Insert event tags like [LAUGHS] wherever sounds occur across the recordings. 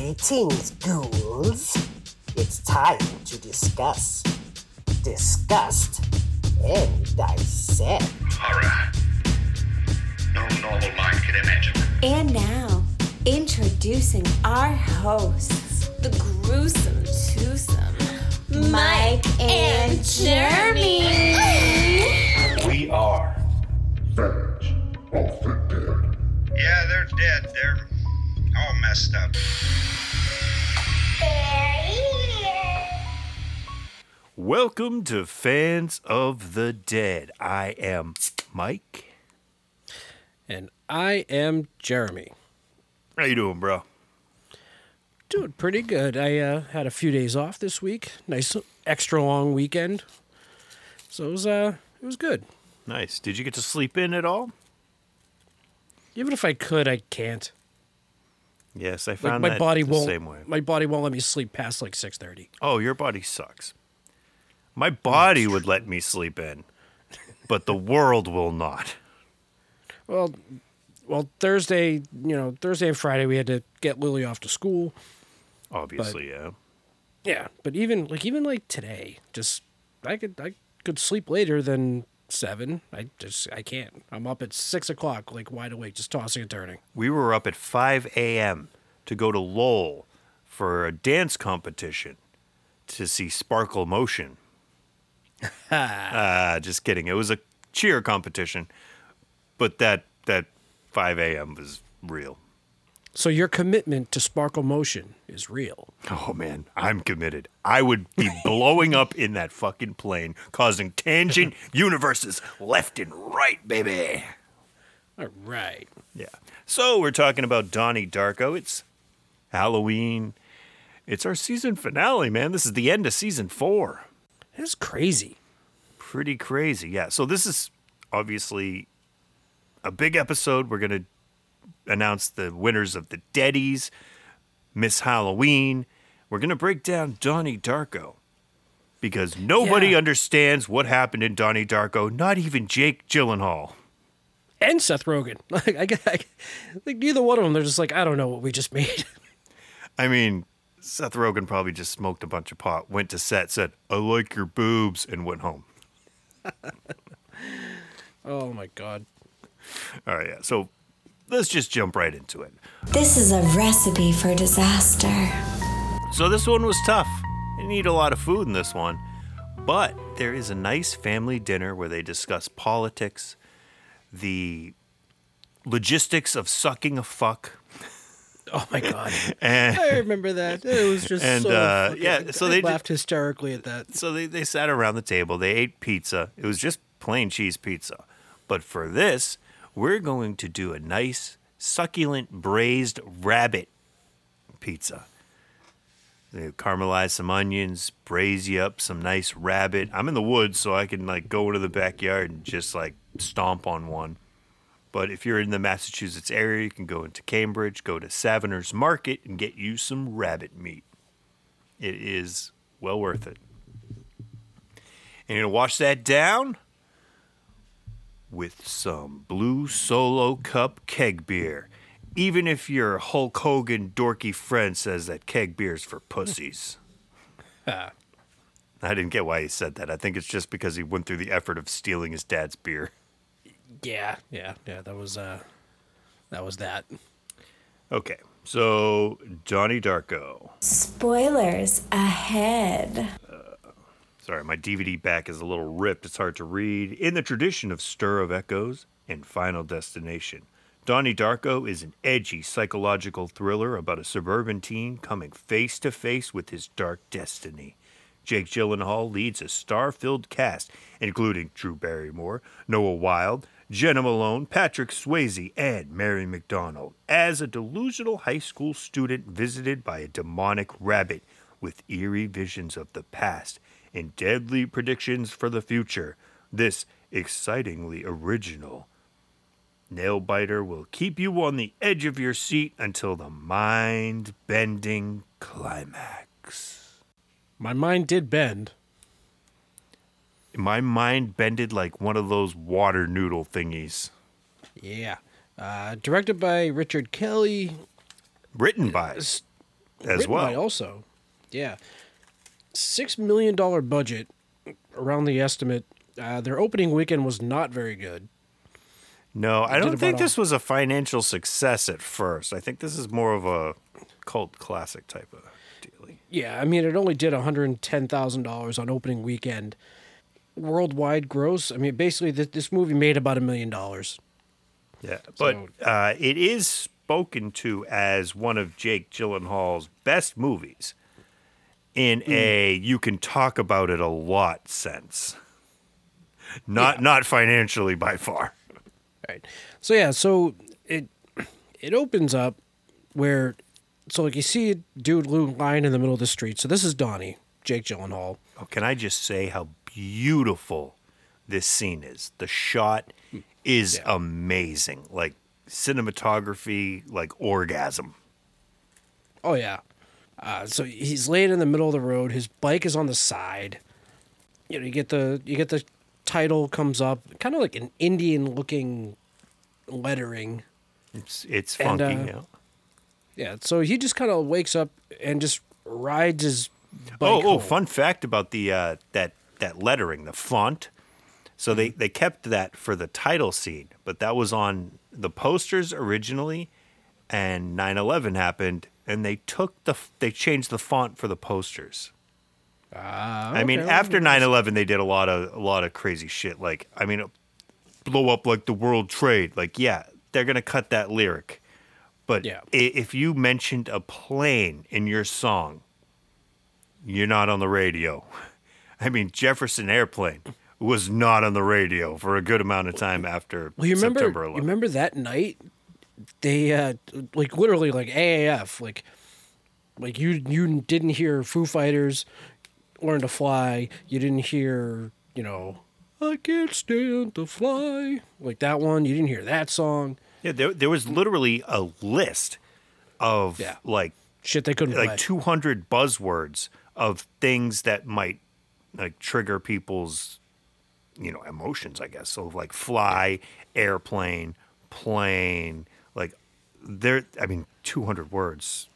Greetings, ghouls. It's time to discuss, disgust, and dissect. Horror. No normal mind can imagine. And now, introducing our hosts, the gruesome twosome, Mike and Jeremy. We are. Fans of the Dead. Yeah, they're dead. They're all messed up. Welcome to Fans of the Dead. I am Mike. And I am Jeremy. How you doing, bro? Doing pretty good. I uh, had a few days off this week. Nice extra long weekend. So it was uh it was good. Nice. Did you get to sleep in at all? Even if I could, I can't. Yes, I Like found my that body the won't same way. my body won't let me sleep past like 6:30. Oh, your body sucks. My body would let me sleep in, but the world will not. Well, well Thursday, you know, Thursday and Friday we had to get Lily off to school. Obviously, yeah. Yeah, but even like even like today, just I could I could sleep later than seven. I just I can't. I'm up at six o'clock, like wide awake, just tossing and turning. We were up at 5 a.m. to go to Lowell for a dance competition to see Sparkle Motion. Ah, [LAUGHS] just kidding. It was a cheer competition, but that that 5 a.m. was real. So your commitment to Sparkle Motion is real. Oh man, I'm committed. I would be [LAUGHS] blowing up in that fucking plane, causing tangent [LAUGHS] universes left and right, baby. All right. Yeah. So we're talking about Donnie Darko. It's Halloween. It's our season finale, man. This is the end of season four. That's crazy. Pretty crazy. Yeah. So this is obviously a big episode. We're gonna announce the winners of the Deadies, Miss Halloween. We're gonna break down Donnie Darko. Because nobody Yeah. understands what happened in Donnie Darko, not even Jake Gyllenhaal. And Seth Rogen. [LAUGHS] Like I like neither one of them. They're just like I don't know what we just made. [LAUGHS] I mean, Seth Rogen probably just smoked a bunch of pot, went to set, said, I like your boobs, and went home. [LAUGHS] oh my god. All right, yeah. So let's just jump right into it. This is a recipe for disaster. So this one was tough. I didn't eat a lot of food in this one. But there is a nice family dinner where they discuss politics, the logistics of sucking a fuck. [LAUGHS] Oh my god. [LAUGHS] And I remember that. It was just And, so uh, fucking- yeah, so I they did- laughed hysterically at that. so they, they sat around the table. They ate pizza. It was just plain cheese pizza. But for this, we're going to do a nice, succulent braised rabbit pizza. They caramelize some onions, braise you up some nice rabbit. I'm in the woods, so I can like go into the backyard and just like stomp on one. But if you're in the Massachusetts area, you can go into Cambridge, go to Savenor's Market, and get you some rabbit meat. It is well worth it. And you're gonna wash that down with some Blue Solo Cup keg beer. Even if your Hulk Hogan dorky friend says that keg beer's for pussies. [LAUGHS] I didn't get why he said that. I think it's just because he went through the effort of stealing his dad's beer. Yeah, yeah, yeah. That was uh, that was that. Okay, so Johnny Darko. Spoilers ahead. Sorry, my DVD back is a little ripped. It's hard to read. In the tradition of Stir of Echoes and Final Destination, Donnie Darko is an edgy psychological thriller about a suburban teen coming face to face with his dark destiny. Jake Gyllenhaal leads a star-filled cast, including Drew Barrymore, Noah Wyle, Jena Malone, Patrick Swayze, and Mary McDonnell as a delusional high school student visited by a demonic rabbit with eerie visions of the past and deadly predictions for the future. This excitingly original nail biter will keep you on the edge of your seat until the mind bending climax. My mind did bend. My mind bended like one of those water noodle thingies. Yeah. Uh, directed by Richard Kelly. Written by. As Written by well. also, yeah, six million dollar budget around the estimate. Uh, their opening weekend was not very good. No, I don't think a- this was a financial success at first. I think this is more of a cult classic type of deal. Yeah, I mean, it only did one hundred ten thousand dollars on opening weekend. Worldwide gross, I mean, basically, this, this movie made about a million dollars. Yeah, but So- uh, it is spoken to as one of Jake Gyllenhaal's best movies in Hmm. a you can talk about it a lot sense. Not not financially by far. Right. So yeah, so it it opens up where so like you see a dude lying in the middle of the street. So this is Donnie, Jake Gyllenhaal. Oh, can I just say how beautiful this scene is? The shot is Yeah. amazing. Like cinematography, like orgasm. Oh yeah. Uh, so he's laying in the middle of the road. His bike is on the side. You know, you get the you get the title comes up, kind of like an Indian looking lettering. It's it's And, funky. uh, yeah. Yeah. So he just kind of wakes up and just rides his bike. Oh, oh, home. fun fact about the uh, that that lettering, the font. So they they kept that for the title scene, but that was on the posters originally, and 9/11 happened, and they took the they changed the font for the posters. Ah, I mean, after 9/11, they did a lot of a lot of crazy shit. Like, I mean, blow up like the World Trade. Like, yeah, they're gonna cut that lyric, but Yeah. if you mentioned a plane in your song, you're not on the radio. [LAUGHS] I mean, Jefferson Airplane was not on the radio for a good amount of time after Well, you remember, September you remember that night? They uh, like literally like AAF, like like you you didn't hear Foo Fighters learn to fly. You didn't hear you know I can't stand to fly like that one. You didn't hear that song. Yeah, there, there was literally a list of Yeah. like Shit, they couldn't like play. 200 buzzwords of things that might like trigger people's you know emotions i guess so like fly airplane plane there i mean 200 words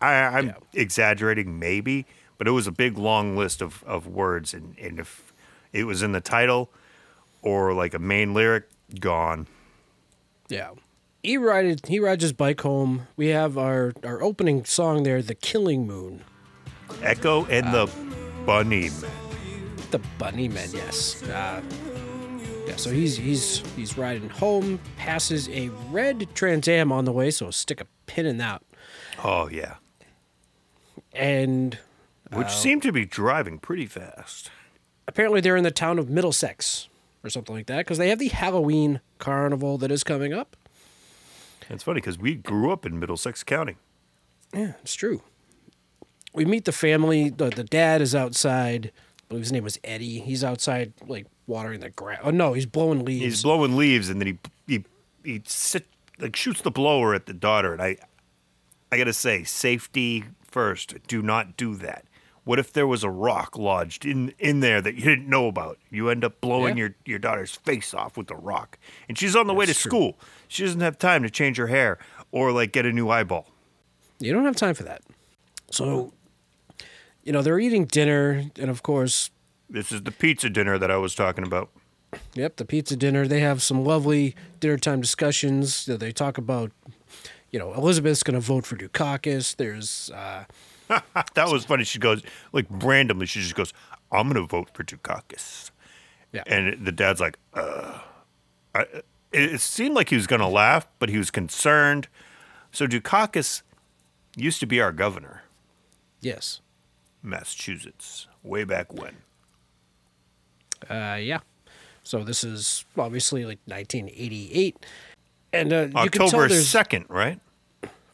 i i'm Yeah. exaggerating maybe but it was a big long list of of words and and if it was in the title or like a main lyric gone Yeah. He rides he rides his bike home. We have our our opening song there, "The Killing Moon." echo and the bunny man The Bunny Men, yes. Uh, yeah, so he's he's he's riding home, passes a red Trans Am on the way, so stick a pin in that. oh yeah And which uh, seemed to be driving pretty fast. apparently they're in the town of Middlesex or something like that because they have the Halloween carnival that is coming up. It's funny because we grew up in Middlesex County. Yeah, it's true. We meet the family. The, the dad is outside. I believe his name was Eddie. He's outside, like watering the grass. Oh no, he's blowing leaves. He's blowing leaves, and then he he he sit, like shoots the blower at the daughter. And I I gotta say, safety first. Do not do that. What if there was a rock lodged in in there that you didn't know about? You end up blowing Yeah. your your daughter's face off with the rock, and she's on the way to true. school. She doesn't have time to change her hair or like get a new eyeball. You don't have time for that. So, you know, they're eating dinner, and of course, This is the pizza dinner that I was talking about. yep, the pizza dinner. They have some lovely dinner time discussions. They talk about, you know, Elizabeth's going to vote for Dukakis. There's, uh, [LAUGHS] That was funny. She goes like randomly. She just goes, "I'm gonna vote for Dukakis," yeah, and the dad's like, "Uh." I, it, it seemed like he was gonna laugh, but he was concerned. So Dukakis used to be our governor, yes, Massachusetts, way back when. uh, yeah. So this is obviously like 1988, and uh, you can tell October second, right?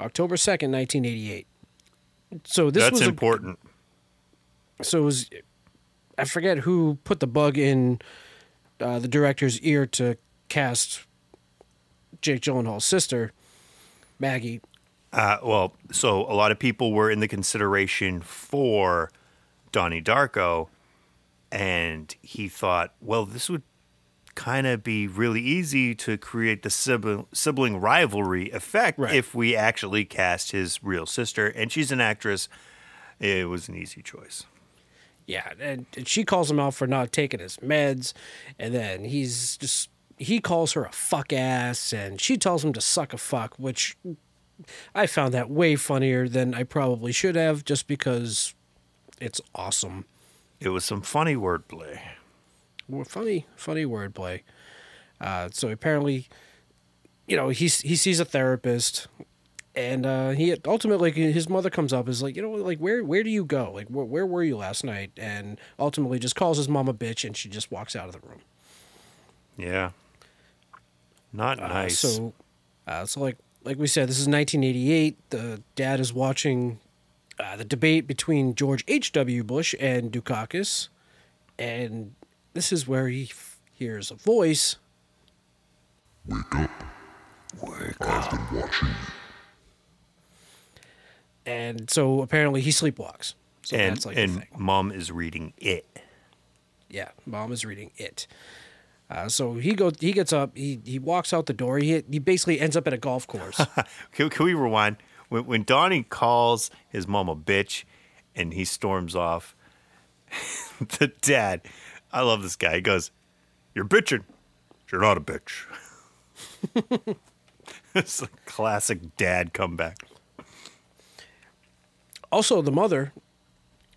October 2nd, 1988. So this That's was a, important. so it was I forget who put the bug in uh, the director's ear to cast Jake Gyllenhaal's sister, Maggie. Uh, well, so a lot of people were in the consideration for Donnie Darko, and he thought, well, this would kind of be really easy to create the sibling, sibling rivalry effect Right. if we actually cast his real sister, and she's an actress. It was an easy choice. Yeah, and, and she calls him out for not taking his meds, and then he's just he calls her a fuck ass, and she tells him to suck a fuck, which I found that way funnier than I probably should have, just because it's awesome. It was some funny wordplay. Well, funny, funny wordplay. Uh, so apparently, you know, he he sees a therapist, and uh, he ultimately his mother comes up is like, you know, like where where do you go? Like where, where were you last night? And ultimately just calls his mom a bitch, and she just walks out of the room. Yeah. Not Uh, nice. so, uh, so like like we said, this is 1988. The dad is watching uh, the debate between George H. W. Bush and Dukakis, and this is where he f- hears a voice. Wake up. Wake I've been watching you. and so apparently he sleepwalks. So and that's like and mom is reading it. Yeah, mom is reading it. Uh, so he go he gets up, he he walks out the door. He he basically ends up at a golf course. [LAUGHS] Can, can we rewind? When, when Donnie calls his mom a bitch and he storms off, [LAUGHS] the dad, I love this guy. He goes, You're bitching. You're not a bitch. [LAUGHS] it's a classic dad comeback. also, the mother,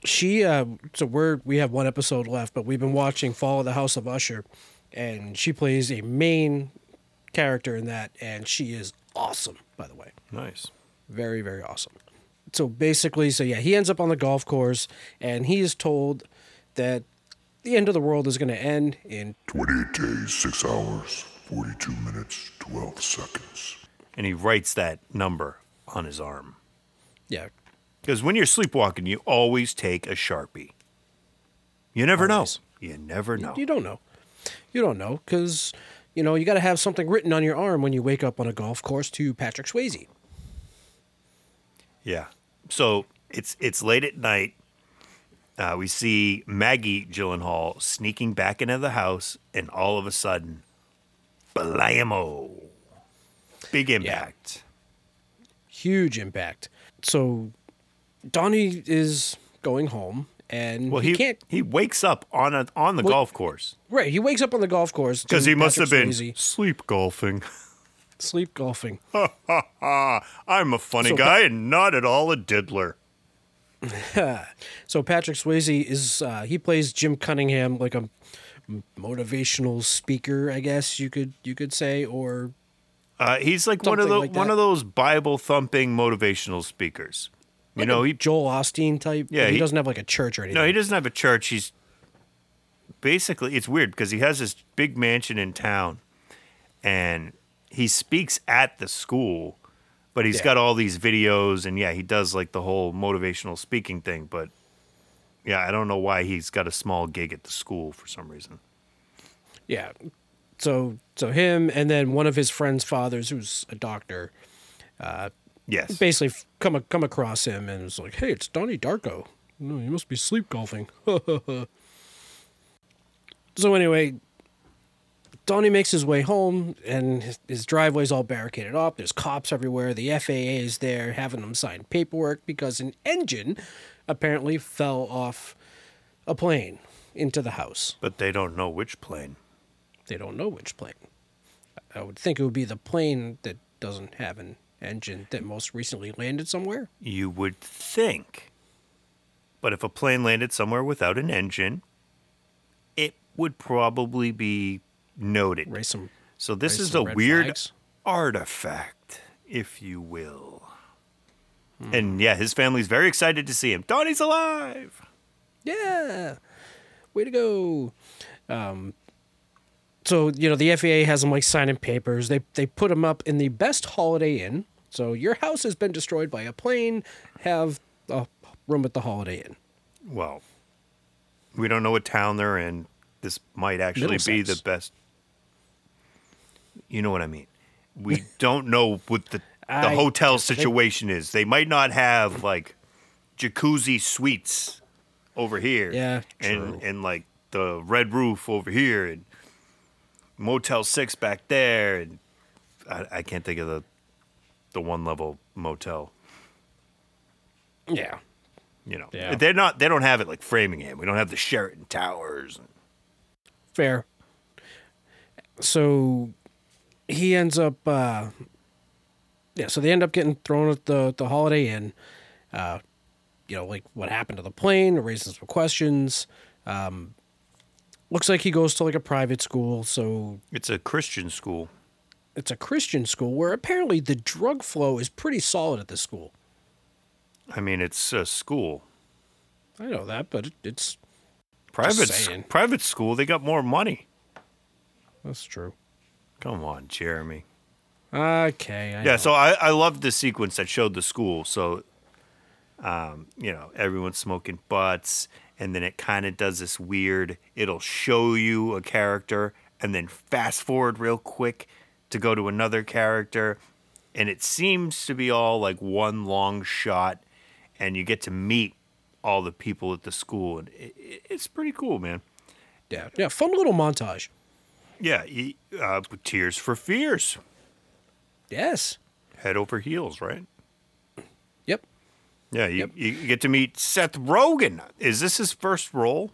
she uh, so we're we have one episode left, but we've been watching Fall of the House of Usher, and she plays a main character in that, and she is awesome. By the way, Nice. very very awesome. So basically, so yeah, he ends up on the golf course, and he is told that the end of the world is going to end in 28 days, 6 hours, 42 minutes, 12 seconds. And he writes that number on his arm. yeah Because when you're sleepwalking, you always take a Sharpie. You never Always. know. You never know. You don't know. You don't know because you know you got to have something written on your arm when you wake up on a golf course to Patrick Swayze. Yeah. So it's it's late at night. Uh, we see Maggie Gyllenhaal sneaking back into the house, and all of a sudden, blammo! Big impact. Huge impact. So Donnie is going home and Well, he, he can't. he wakes up on a on the Well- golf course Right, he wakes up on the golf course because he must have been Swayze sleep golfing. [LAUGHS] sleep golfing. I'm a funny So- guy and not at all a diddler. [LAUGHS] So Patrick Swayze is uh, he plays Jim Cunningham like a motivational speaker, I guess you could you could say, or Uh, he's like one of the like one of those Bible thumping motivational speakers. You like know, he Joel Osteen type. Yeah, he, he- doesn't have like a church or anything. No, he doesn't have a church. He's basically it's weird because he has this big mansion in town, and he speaks at the school, but he's Yeah. got all these videos, and yeah, he does like the whole motivational speaking thing. But yeah, I don't know why he's got a small gig at the school for some reason. Yeah. So so him and then one of his friends' fathers, who's a doctor, uh, Yes, basically come a- come across him and was like, "Hey, it's Donnie Darko. No, you must be sleep golfing." [LAUGHS] so anyway, Donnie makes his way home, and his, his driveway's all barricaded up. There's cops everywhere. The FAA is there, having them sign paperwork because an engine apparently fell off a plane into the house. but they don't know which plane. They don't know which plane. I would think it would be the plane that doesn't have an engine that most recently landed somewhere. You would think, but if a plane landed somewhere without an engine, it would probably be noted. Raise some. So this is a weird flags. artifact, if you will. Hmm. And yeah, his family's very excited to see him. Donnie's alive. Yeah, way to go. Um, so you know the FAA has them like signing papers. They they put them up in the best Holiday Inn. So your house has been destroyed by a plane. Have a room at the Holiday Inn. Well, we don't know what town they're in. This might actually be the best. You know what I mean? We [LAUGHS] don't know what the the I- hotel yes, they- situation is. They might not have like jacuzzi suites over here. Yeah, and true. and like the red roof over here and Motel Six back there, and I, I can't think of the the one level motel. Yeah. You know, Yeah. they're not. They don't have it like Framingham. We don't have the Sheraton Towers. Fair. So he ends up uh yeah, so they end up getting thrown at the the Holiday Inn. Uh you know, like what happened to the plane, raises some questions. Um looks like he goes to like a private school, so It's a Christian school. it's a Christian school where apparently the drug flow is pretty solid at this school. I mean, it's a school. I know that, but it's Private private school. They got more money. that's true. Come on, Jeremy. Okay. I Yeah, know. so I, I loved the sequence that showed the school. So, um, you know, everyone's smoking butts, and then it kind of does this weird. It'll show you a character, and then fast forward real quick to go to another character, and it seems to be all like one long shot, and you get to meet all the people at the school, and it, it- it's pretty cool, man. yeah, yeah, fun little montage. Yeah, uh, Tears for Fears, Yes. head over heels, right? Yeah, you, Yep. you get to meet Seth Rogen. Is this his first role?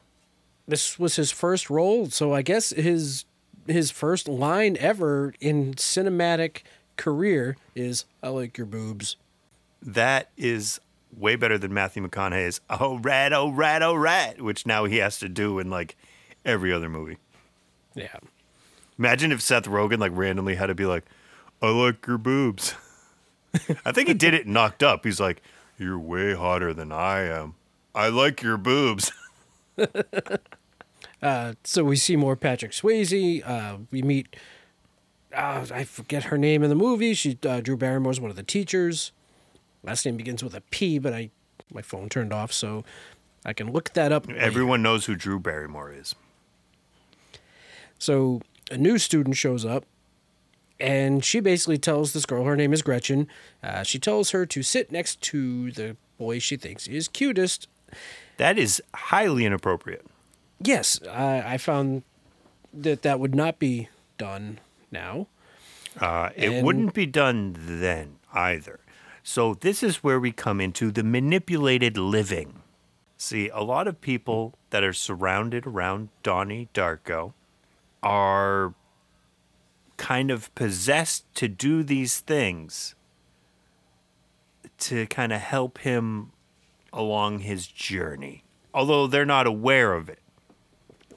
this was his first role, so I guess his his first line ever in cinematic career is "I like your boobs." That is way better than Matthew McConaughey's "Oh rat, oh rat, oh rat," which now he has to do in like every other movie. Yeah, Imagine if Seth Rogen like randomly had to be like, "I like your boobs." [LAUGHS] I think he did it knocked up. He's like, "You're way hotter than I am. I like your boobs." [LAUGHS] so we see more Patrick Swayze. Uh, we meet. Uh, I forget her name in the movie. She uh, Drew Barrymore's one of the teachers. Last name begins with a P, but I my phone turned off, so I can look that up. later. Everyone knows who Drew Barrymore is. So a new student shows up, and she basically tells this girl, her name is Gretchen, uh, she tells her to sit next to the boy she thinks is cutest. That is highly inappropriate. Yes, I, I found that that would not be done now. Uh, it And- wouldn't be done then either. So this is where we come into the manipulated living. See, a lot of people that are surrounded around Donnie Darko are kind of possessed to do these things to kind of help him along his journey, although they're not aware of it.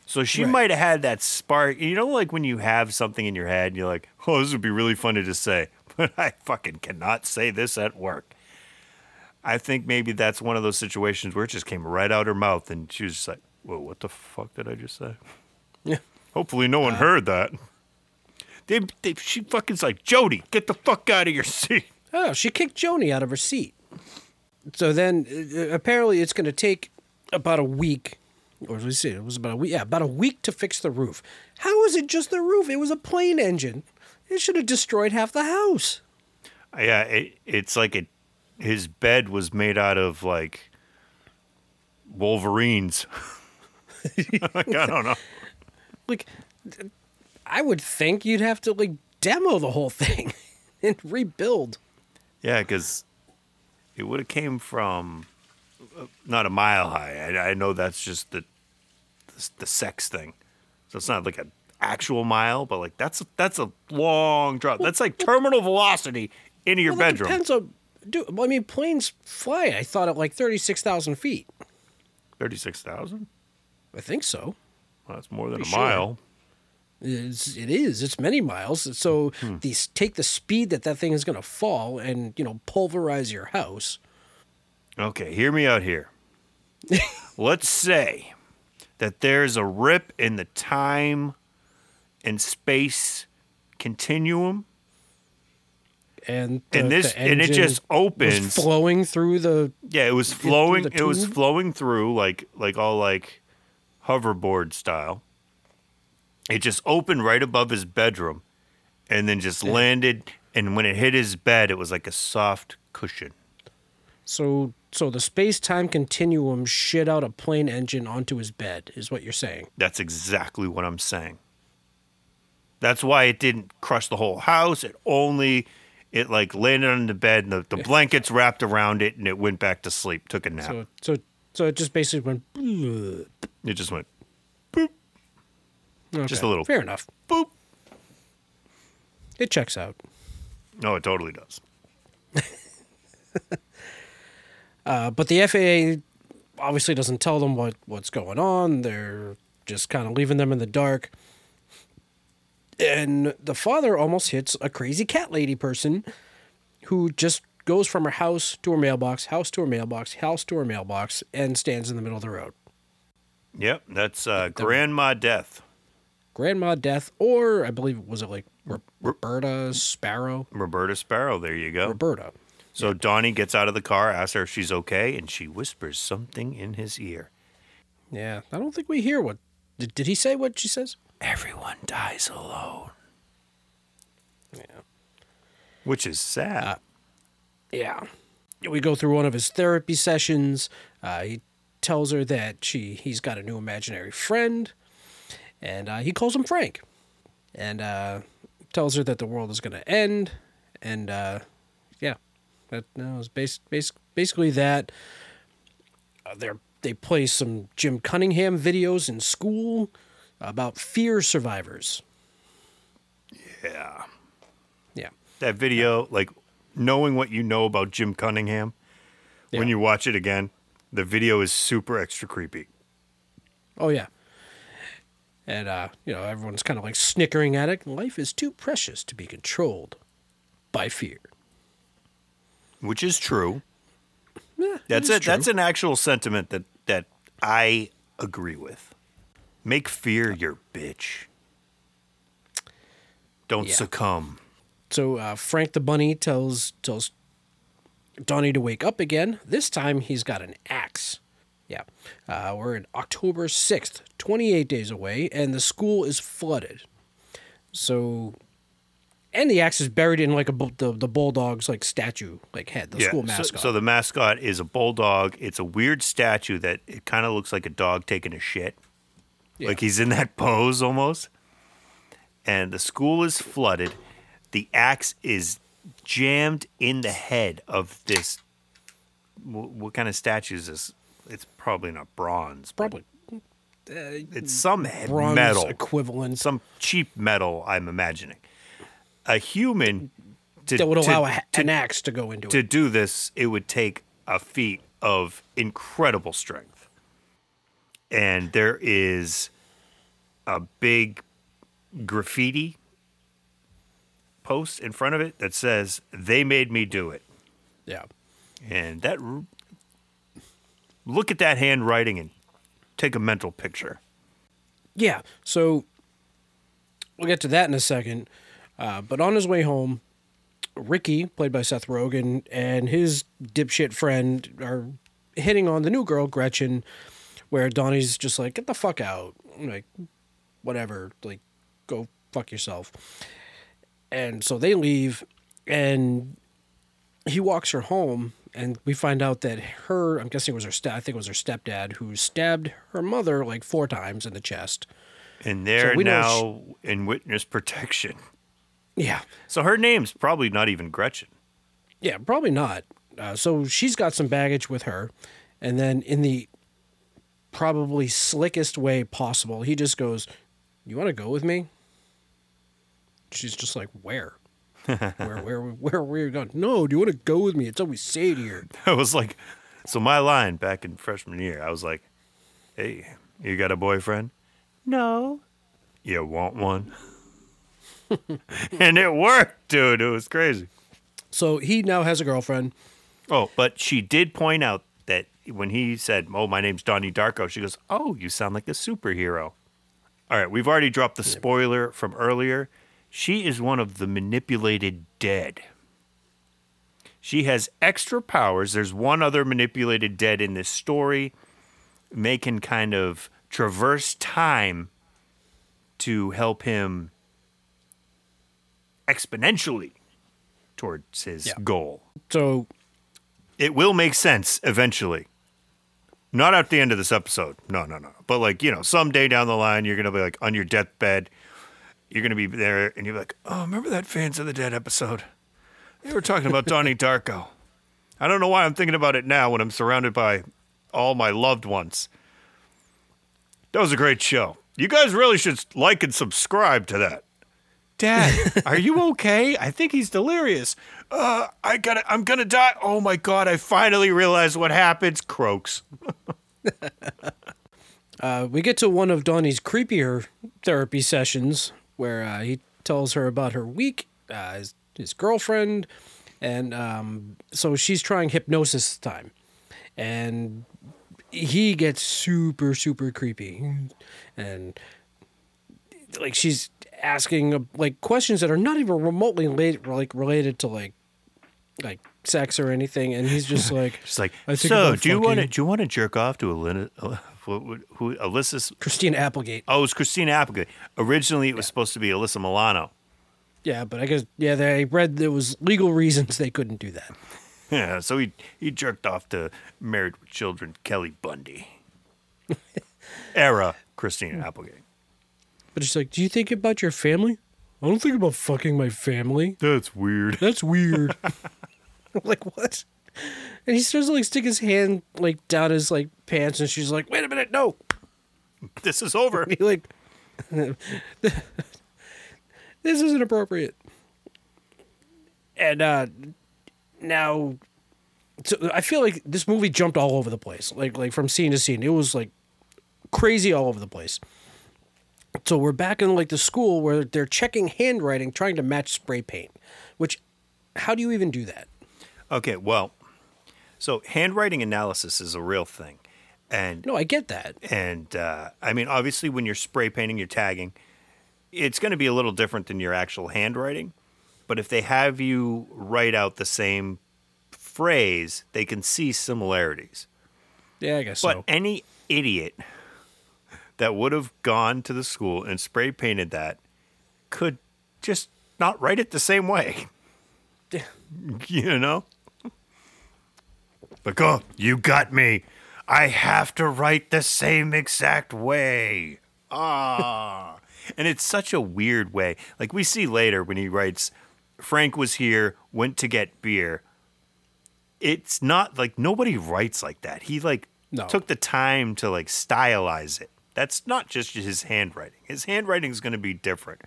So she Right. might have had that spark. You know, like when you have something in your head and you're like, oh, this would be really funny to say, [LAUGHS] but I fucking cannot say this at work. I think maybe that's one of those situations where it just came right out her mouth and she was just like, whoa, what the fuck did I just say? Yeah. Hopefully no one uh, heard that. They, they, she fucking's like, Jody, get the fuck out of your [LAUGHS] seat. Oh, she kicked Joni out of her seat. So then, uh, apparently, it's going to take about a week, or let's see, it was about a week. Yeah, about a week to fix the roof. How is it just the roof? It was a plane engine. It should have destroyed half the house. Yeah, it, it's like it. His bed was made out of like Wolverines. [LAUGHS] like, I don't know. Like, I would think you'd have to like demo the whole thing [LAUGHS] and rebuild. Yeah, because it would have came from uh, not a mile high. I, I know that's just the, the the sex thing, so it's not like an actual mile, but like that's that's a long drop. That's like terminal velocity into your Well, bedroom. depends on. Dude, well, I mean, planes fly. I thought at like thirty-six thousand feet. Thirty six thousand. I think so. Well, that's more than a sure. mile. It's, it is. It's many miles. So Hmm. these take the speed that that thing is going to fall and you know pulverize your house. Okay, hear me out here. [LAUGHS] Let's say that there's a rip in the time and space continuum, And the, and this and it just opens. flowing through the. yeah, it was flowing. It was flowing through like like all like hoverboard style. It just opened right above his bedroom, and then just landed. And when it hit his bed, it was like a soft cushion. So so the space time continuum shit out a plane engine onto his bed is what you're saying. That's exactly what I'm saying. That's why it didn't crush the whole house. It only it like landed on the bed and the, the [LAUGHS] blankets wrapped around it and it went back to sleep, took a nap. So so so it just basically went. "Bleh." [LAUGHS] it just went Okay, Just a little. Fair enough. boop. It checks out. No, it totally does. [LAUGHS] Uh, but the FAA obviously doesn't tell them what, what's going on. They're just kind of leaving them in the dark. And the father almost hits a crazy cat lady person who just goes from her house to her mailbox, house to her mailbox, house to her mailbox, and stands in the middle of the road. Yep, that's uh, Grandma Death. Grandma Death, or I believe, it was it like Ro- Roberta Sparrow? Roberta Sparrow, there you go. Roberta. So Donnie gets out of the car, asks her if she's okay, and she whispers something in his ear. Yeah, I don't think we hear what. Did, did he say what she says? Everyone dies alone. Yeah. Which is sad. Yeah. We go through one of his therapy sessions. Uh, he tells her that she he's got a new imaginary friend, and uh, he calls him Frank, and uh, tells her that the world is going to end, and uh, yeah, that no, it's bas- bas- basically that. Uh, they're they play some Jim Cunningham videos in school about fear survivors. yeah. Yeah. That video, like knowing what you know about Jim Cunningham, when you watch it again, the video is super extra creepy. Oh yeah. And uh, you know, everyone's kind of like snickering at it. Life is too precious to be controlled by fear. Which is true. Yeah, That's it. That's true. an actual sentiment that that I agree with. Make fear your bitch. Don't Yeah. succumb. So uh, Frank the bunny tells tells Donnie to wake up again. This time he's got an axe. Yeah, uh, we're in October sixth, twenty eight days away, and the school is flooded. So, and the axe is buried in like a the the bulldog's like statue, like head, the school mascot. So, the mascot is a bulldog. It's a weird statue that it kind of looks like a dog taking a shit. Yeah. Like he's in that pose almost. And the school is flooded. The axe is jammed in the head of this. wh- What kind of statue is this? It's probably not bronze. but probably uh, It's some he- bronze metal. equivalent. Some cheap metal, I'm imagining. A human to, that would to- allow a, to an axe to go into it. to it. do this, it would take a feat of incredible strength. And there is a big graffiti post in front of it that says, They made me do it. Yeah. And that, r- look at that handwriting and take a mental picture. Yeah. So we'll get to that in a second. Uh, but on his way home, Ricky, played by Seth Rogen, and his dipshit friend are hitting on the new girl, Gretchen, where Donnie's just like, get the fuck out. Like, whatever. Like, go fuck yourself. And so they leave, and he walks her home, and we find out that her, I'm guessing it was her step, I think it was her stepdad, who stabbed her mother like four times in the chest. And they're know now in witness protection. Yeah. So her name's probably not even Gretchen. Yeah, probably not. Uh, so she's got some baggage with her. And then, in the probably slickest way possible, he just goes, You want to go with me? She's just like, Where? Where, where, where, you going? No, do you want to go with me? It's always safe here. I was like, so my line back in freshman year, I was like, hey, you got a boyfriend? No. You want one? [LAUGHS] and it worked, dude. It was crazy. So he now has a girlfriend. Oh, but she did point out that when he said, oh, my name's Donnie Darko, she goes, oh, you sound like a superhero. All right, we've already dropped the spoiler from earlier. She is one of the manipulated dead. She has extra powers. There's one other manipulated dead in this story. Can kind of traverse time to help him exponentially towards his Yeah. goal. So It will make sense eventually. Not at the end of this episode. No, no, no. But like, you know, someday down the line, you're going to be like on your deathbed you're gonna be there and you're like, oh, remember that Fans of the Dead episode? They were talking about Donnie [LAUGHS] Darko. I don't know why I'm thinking about it now when I'm surrounded by all my loved ones. That was a great show. You guys really should like and subscribe to that. Dad, [LAUGHS] are you okay? I think he's delirious. Uh, I gotta, I'm gonna die. Oh my god! I finally realized what happens. Croaks. [LAUGHS] Uh, we get to one of Donnie's creepier therapy sessions where uh, he tells her about her week, uh, his, his girlfriend, and um, so she's trying hypnosis time. And he gets super, super creepy. And like she's asking uh, like questions that are not even remotely related, like related to like like sex or anything, and he's just [LAUGHS] like, She's like, I think so do you want to do you want to jerk off to Alina, [LAUGHS] uh, who, who Alyssa's? Christina Applegate. Oh, it was Christina Applegate. Originally, it was supposed to be Alyssa Milano. Yeah, but I guess yeah, they read there was legal reasons they couldn't do that. Yeah, so he he jerked off to Married with Children Kelly Bundy. [LAUGHS] Era Christina Applegate. But she's like, "Do you think about your family?" I don't think about fucking my family. That's weird. That's weird. [LAUGHS] [LAUGHS] Like what? And he starts to like stick his hand like down his like pants, and she's like, "Wait a minute, no!" [LAUGHS] This is over. [LAUGHS] He like, [LAUGHS] this isn't appropriate. And uh now, so I feel like this movie jumped all over the place, like like from scene to scene. It was like crazy all over the place. So we're back in like the school where they're checking handwriting, trying to match spray paint. Which, how do you even do that? Okay, well, so handwriting analysis is a real thing, and No, I get that. and uh, I mean, obviously, when you're spray painting, you're tagging. It's going to be a little different than your actual handwriting, but if they have you write out the same phrase, they can see similarities. Yeah, I guess But so. But any idiot that would have gone to the school and spray painted that could just not write it the same way. [LAUGHS] you know? Like, oh, you got me. I have to write the same exact way. Ah. and it's such a weird way. Like, we see later when he writes, Frank was here, went to get beer. It's not like nobody writes like that. He, like, No. took the time to, like, stylize it. That's not just his handwriting. His handwriting is going to be different.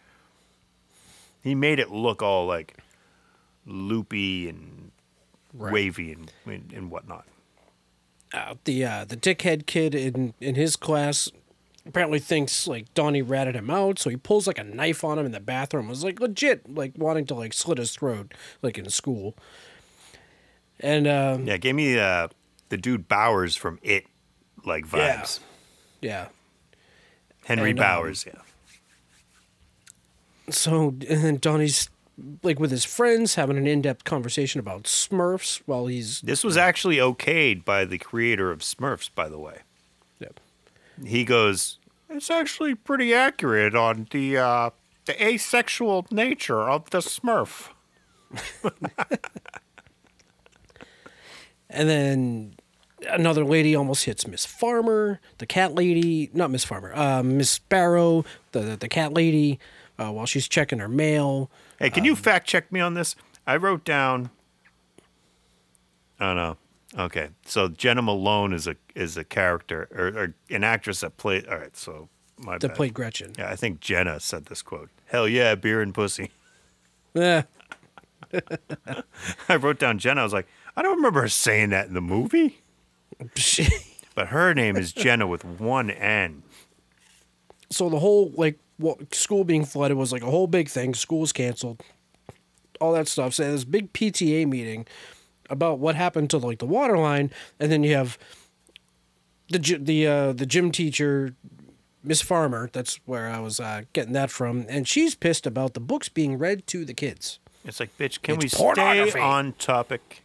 He made it look all, like, loopy and wavy and, and, and whatnot. uh, the uh, the dickhead kid in in his class apparently thinks like Donnie ratted him out, so he pulls like a knife on him in the bathroom. It was like legit, like wanting to like slit his throat, like in school. And um, Yeah, gave me uh, the dude Bowers from It like vibes. yeah, Henry And, um, Bowers, yeah. so [LAUGHS] and then Donnie's like with his friends having an in depth conversation about Smurfs while he's This was actually okayed by the creator of Smurfs, by the way. Yep. He goes, "It's actually pretty accurate on the uh, the asexual nature of the Smurf." [LAUGHS] And then another lady almost hits Miss Farmer, the cat lady, not Miss Farmer, uh, Miss Sparrow, the, the cat lady, uh, while she's checking her mail. Hey, can you fact check me on this? I wrote down. Oh no. Okay, so Jena Malone is a is a character or, or an actress that played. All right, so my That bad. played Gretchen. Yeah, I think Jenna said this quote. Hell yeah, beer and pussy. Yeah. [LAUGHS] I wrote down Jenna. I was like, I don't remember her saying that in the movie. [LAUGHS] But her name is Jena with one N. so the whole like wa- school being flooded was like a whole big thing. School was canceled. All that stuff. So this big PTA meeting about what happened to like the water line, and then you have the the uh, the gym teacher, Miss Farmer. That's where I was uh, getting that from, and she's pissed about the books being read to the kids. It's like, bitch, can It's we stay on topic?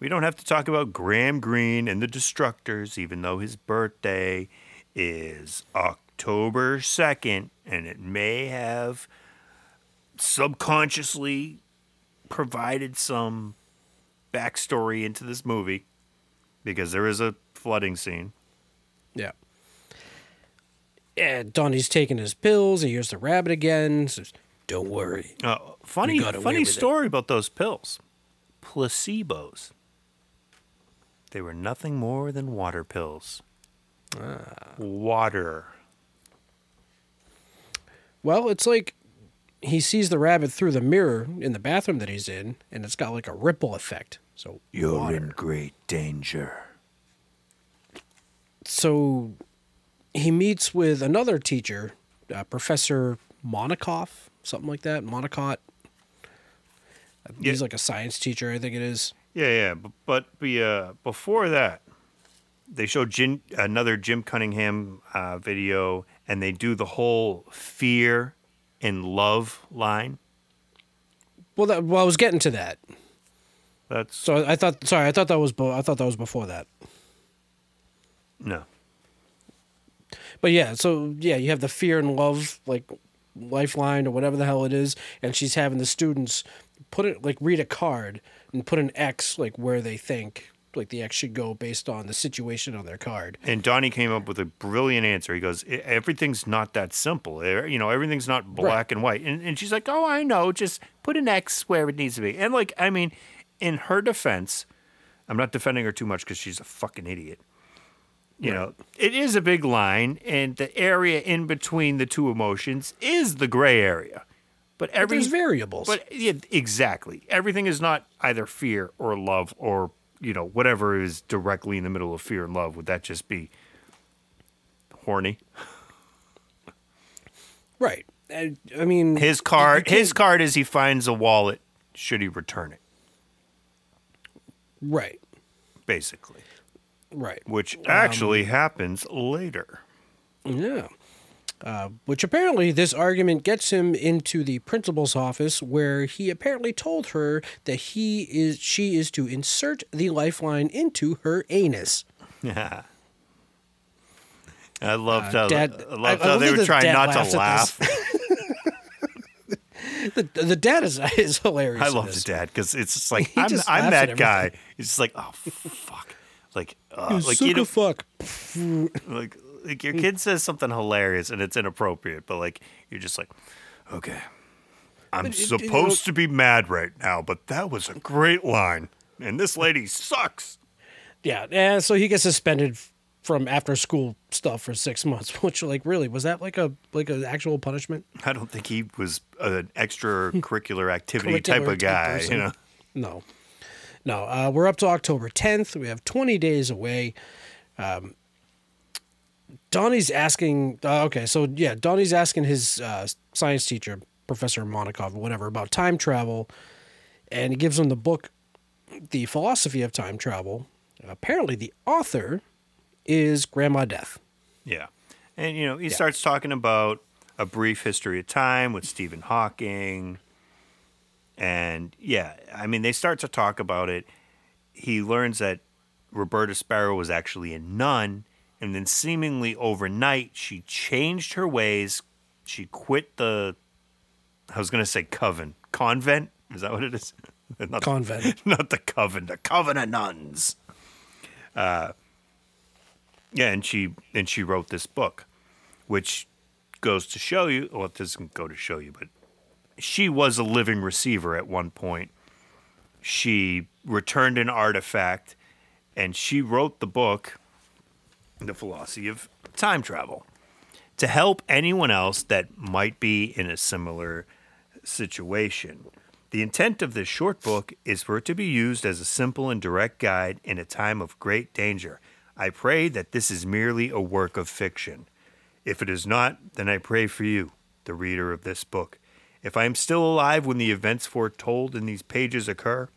We don't have to talk about Graham Greene and the Destructors, even though his birthday is October 2nd, and it may have subconsciously provided some backstory into this movie because there is a flooding scene. Yeah. And Donnie's taking his pills. He hears the rabbit again. Says, "Don't worry." Uh, funny, funny with it. story about those pills. Placebos. They were nothing more than water pills. Ah. Water. Well, it's like he sees the rabbit through the mirror in the bathroom that he's in, and it's got like a ripple effect. So You're water. in great danger. so he meets with another teacher, uh, Professor Monikoff, something like that. Monicott. He's Yeah. like a science teacher, I think it is. Yeah, yeah, but but be, uh, before that, they showed Jim, another Jim Cunningham uh, video, and they do the whole fear and love line. Well, that, well, I was getting to that. That's So I thought, sorry, I thought that was, bo- I thought that was before that. no. But yeah, so yeah, you have the fear and love like lifeline or whatever the hell it is, and she's having the students put it like read a card and put an X like where they think like the X should go based on the situation on their card. And Donnie came up with a brilliant answer. He goes, "E- "Everything's not that simple. You know, everything's not black and white." And, and she's like, "Oh, I know. Just put an X where it needs to be." And like, I mean, in her defense, I'm not defending her too much because she's a fucking idiot. You know, it is a big line, and the area in between the two emotions is the gray area. But But every there's variables. but yeah, exactly. Everything is not either fear or love or you know whatever is directly in the middle of fear and love. Would that just be horny? right. And, I mean, His card. His card is he finds a wallet. Should he return it? right, Basically, right. which Um, actually happens later. Yeah. Uh, which apparently this argument gets him into the principal's office where he apparently told her that he is she is to insert the lifeline into her anus. Yeah. [LAUGHS] I loved how, Uh, Dad- I I- loved I how love they were the trying not to laugh. [LAUGHS] [LAUGHS] The, the dad is, is hilarious. I love the dad because it's just like He I'm, just I'm that guy. He's just like, oh fuck, like, uh, You like you know, fuck. like like your kid says something hilarious and it's inappropriate, but like you're just like, okay, I'm But it- you know- supposed to be mad right now, but that was a great line, and this lady sucks. Yeah, and so he gets suspended from after school stuff for six months. [LAUGHS] Which, like, really was that like a like an actual punishment? I don't think he was an extracurricular [LAUGHS] activity type Curricular of guy, person. you know. No, no. Uh, we're up to October 10th. We have 20 days away. Um, Donnie's asking. Uh, okay, so yeah, Donnie's asking his uh, science teacher, Professor Monikov, whatever, about time travel, and he gives him the book, "The Philosophy of Time Travel." Apparently, the author is Grandma Death. Yeah. And, you know, he starts talking about a brief history of time with Stephen Hawking. And, yeah, I mean, they start to talk about it. He learns that Roberta Sparrow was actually a nun. And then, seemingly overnight, she changed her ways. She quit the, I was going to say coven. Convent? Is that what it is? [LAUGHS] Not the- Convent. [LAUGHS] not the coven, the coven of nuns. Uh, yeah, and she and she wrote this book, which goes to show you. Well, it doesn't go to show you, but she was a living receiver at one point. She returned an artifact, and she wrote the book, The Philosophy of Time Travel, to help anyone else that might be in a similar situation. The intent of this short book is for it to be used as a simple and direct guide in a time of great danger. I pray that this is merely a work of fiction. If it is not, then I pray for you, the reader of this book. If I am still alive when the events foretold in these pages occur,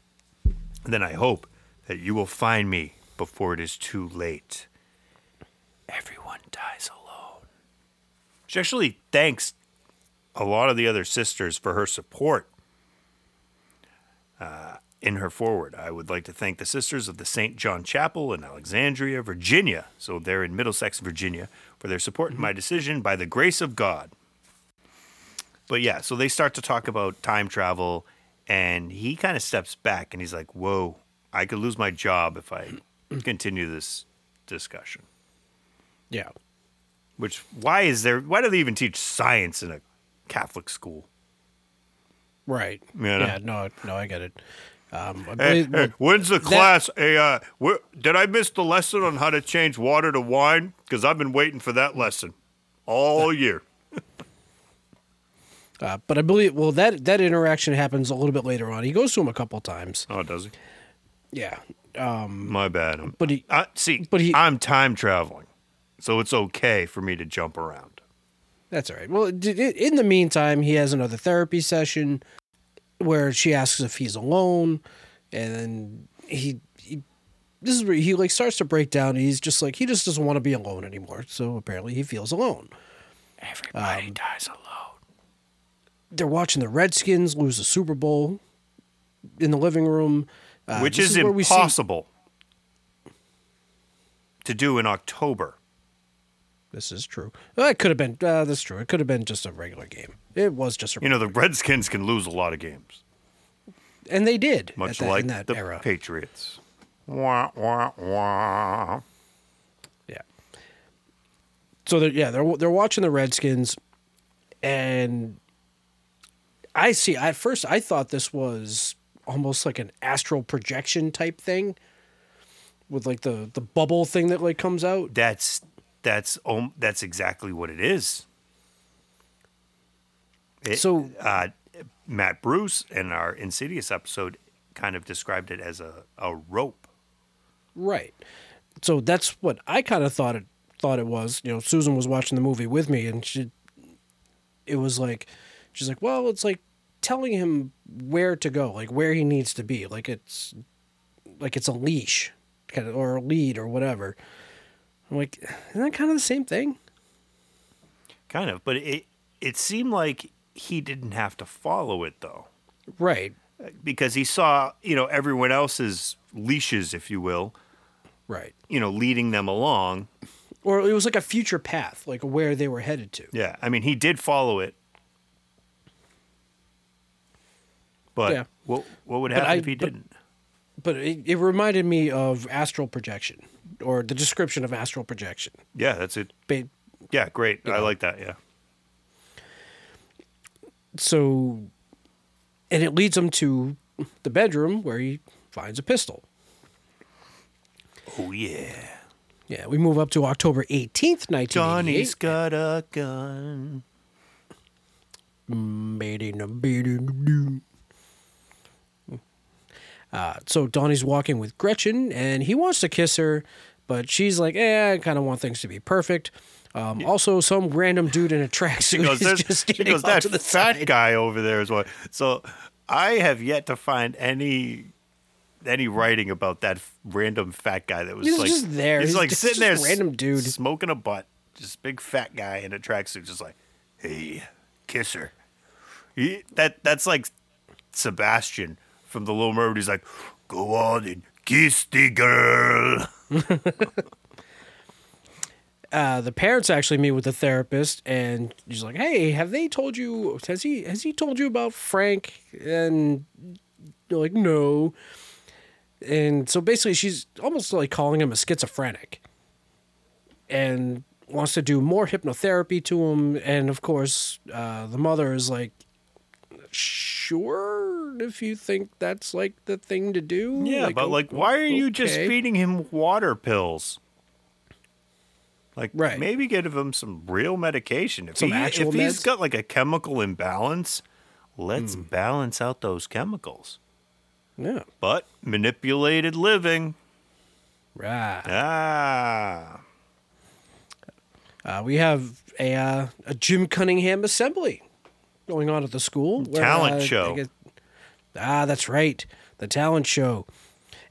then I hope that you will find me before it is too late. Everyone dies alone. She actually thanks a lot of the other sisters for her support uh, in her forward. I would like to thank the sisters of the St. John Chapel in Alexandria, Virginia. So they're in Middlesex, Virginia, for their support in my decision by the grace of God. But yeah, so they start to talk about time travel, and he kind of steps back and he's like, Whoa, I could lose my job if I [CLEARS THROAT] continue this discussion. Yeah. Which why is there? Why do they even teach science in a Catholic school? Right. Yeah, Yeah. No. No. I get it. Um, I Hey, when's the class? Hey, uh, where, did I miss the lesson on how to change water to wine? Because I've been waiting for that lesson all year. [LAUGHS] Uh, but I believe well that that interaction happens a little bit later on. He goes to him a couple times. Oh, does he? Yeah. My bad. But he Uh, see, But he- I'm time traveling, so it's okay for me to jump around. that's all right. Well, in the meantime, he has another therapy session where she asks if he's alone, and then he, he this is where he like starts to break down. And he's just like he just doesn't want to be alone anymore. So apparently he feels alone. Everybody dies alone. They're watching the Redskins lose the Super Bowl in the living room, uh, which this is, where we see- impossible to do in October. This is true. Well, it could have been. Uh, that's true. It could have been just a regular game. It was just a. You know, the Redskins can lose a lot of games, and they did. much at that, like in that the era. Patriots. Wah, wah, wah. Yeah. So they're, yeah, they're they're watching the Redskins, and I see. At first, I thought this was almost like an astral projection type thing, with like the the bubble thing that like comes out. That's that's um, that's exactly what it is. It- So- uh, Matt Bruce in our Insidious episode kind of described it as a, a rope. Right. So that's what I kind of thought it thought it was. You know, Susan was watching the movie with me, and she, it was like, she's like, well, it's like telling him where to go, like where he needs to be, like it's, like it's a leash, kind of, or a lead or whatever. I'm like, isn't that kind of the same thing? Kind of, but it it seemed like he didn't have to follow it though. Right. because he saw, you know, everyone else's leashes, if you will, Right. you know, leading them along. Or it was like a future path, like where they were headed to. Yeah, I mean, he did follow it, but Yeah. what what would happen I- if he but- didn't? But it, it reminded me of astral projection, or the description of astral projection. Yeah, that's it. Ba- Yeah, great. I know. like that. Yeah. so and it leads him to the bedroom where he finds a pistol Oh yeah. yeah we move up to october 18th 1988 Johnny's got a gun. Made in a beating. Uh, so Donnie's walking with Gretchen, and he wants to kiss her, but she's like, "Eh, I kind of want things to be perfect." Um, Also, some random dude in a tracksuit She goes, is "There's- just she standing goes that to the fat side. guy over there as well. So I have yet to find any any writing about that random fat guy that was He's like just there. He's, He's like just- sitting there, just a random dude. smoking a butt. Just big fat guy in a tracksuit, just like, hey, kiss her. He, that that's like Sebastian from The Little Mermaid. He's like, go on and kiss the girl. [LAUGHS] uh, the parents actually meet with the therapist, and she's like, "Hey, have they told you? Has he has he told you about Frank?" And you're like, "No." And so basically, she's almost like calling him a schizophrenic, and wants to do more hypnotherapy to him. And of course, uh, the mother is like, "Sure, if you think that's like the thing to do." Yeah, but like, why are you just feeding him water pills? Like, Right. maybe give him some real medication. If Some he, actual if he's meds? got like a chemical imbalance, let's Hmm. balance out those chemicals. Yeah, But manipulated living, right. ah, Uh, we have a uh, a Jim Cunningham assembly going on at the school. where, Talent uh, show. get- ah, that's right, the talent show.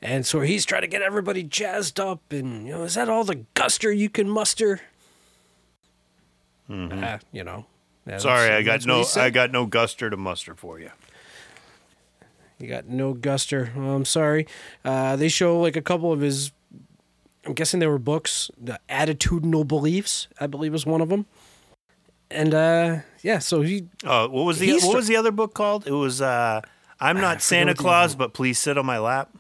And so he's trying to get everybody jazzed up, and you know, is that all the guster you can muster? Ah, you know. Mm-hmm. sorry, I got no. I got no guster to muster for you. You got no guster. Oh, I'm sorry. Uh, they show like a couple of his. I'm guessing they were books. The attitudinal beliefs, I believe, is one of them. And uh, yeah, so he Uh, what was the what was the other book called? It was uh, I'm not Santa Claus, but please sit on my lap.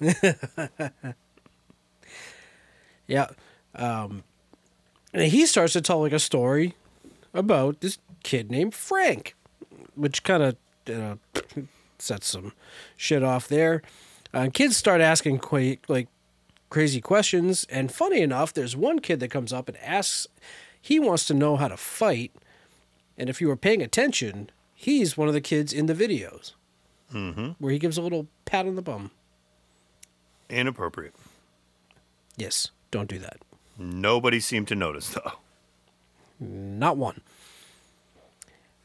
[LAUGHS] Yeah. Um, And he starts to tell like a story about this kid named Frank, which kind of you know, [LAUGHS] sets some shit off there. Uh, kids start asking quite like crazy questions, and funny enough, there's one kid that comes up and asks. He wants to know how to fight, and if you were paying attention, he's one of the kids in the videos, mm-hmm. where he gives a little pat on the bum. Inappropriate. Yes, don't do that. Nobody seemed to notice though. Not one.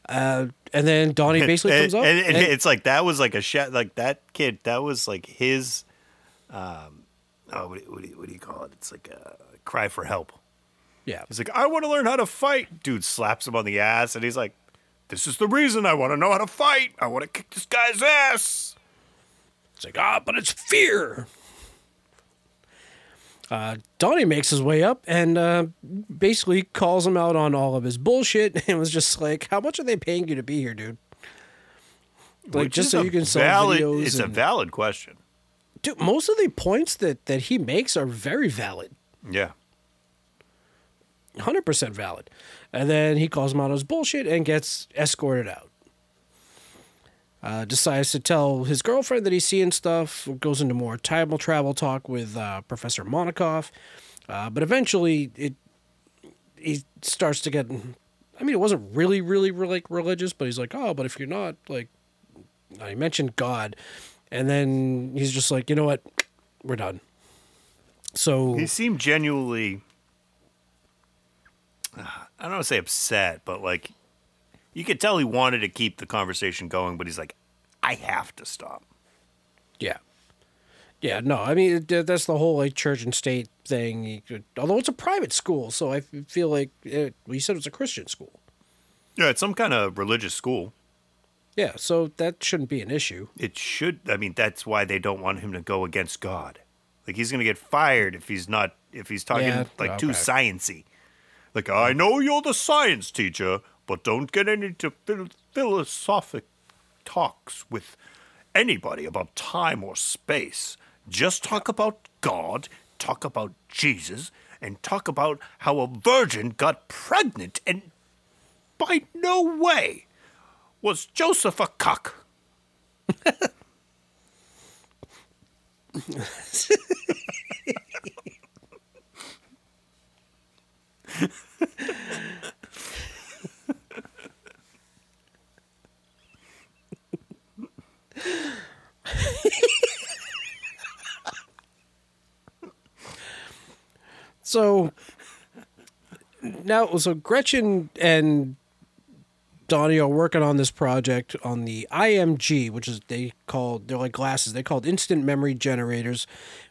Uh, and then Donnie [LAUGHS] basically and, comes up. and, and and- it's like that was like a shot. Like that kid, that was like his. Um, oh, what, what, do you, what do you call it? It's like a cry for help. Yeah, He's like, I want to learn how to fight. Dude slaps him on the ass, and he's like, This is the reason I want to know how to fight. I want to kick this guy's ass. It's like, ah, but it's fear. Uh, Donnie makes his way up and uh, basically calls him out on all of his bullshit [LAUGHS] and was just like, how much are they paying you to be here, dude? Like, Which just so you can sell valid, videos. It's a valid question. dude, most of the points that, that he makes are very valid. Yeah. 100% valid. And then he calls him out bullshit and gets escorted out. Uh, decides to tell his girlfriend that he's seeing stuff, goes into more time travel talk with uh, Professor Monikoff. Uh, but eventually, it he starts to get. I mean, it wasn't really, really, really like religious, but he's like, oh, but if you're not, like, I mentioned God. And then he's just like, you know what? We're done. So He seemed genuinely, I don't want to say upset, but like, you could tell he wanted to keep the conversation going, but he's like, I have to stop. Yeah. Yeah, no, I mean that's the whole like church and state thing. Although it's a private school, so I feel like it, well, you said it's a Christian school. Yeah, it's some kind of religious school. Yeah, so that shouldn't be an issue. It should, I mean, that's why they don't want him to go against God. Like, he's going to get fired if he's not, if he's talking Yeah, like oh, too okay. sciency. Like, I know you're the science teacher, but don't get into phil- philosophic talks with anybody about time or space. Just talk about God, talk about Jesus, and talk about how a virgin got pregnant, and by no way was Joseph a cock. [LAUGHS] So now, so Gretchen and Donnie are working on this project on the IMG, which is they called they're like glasses. They called instant memory generators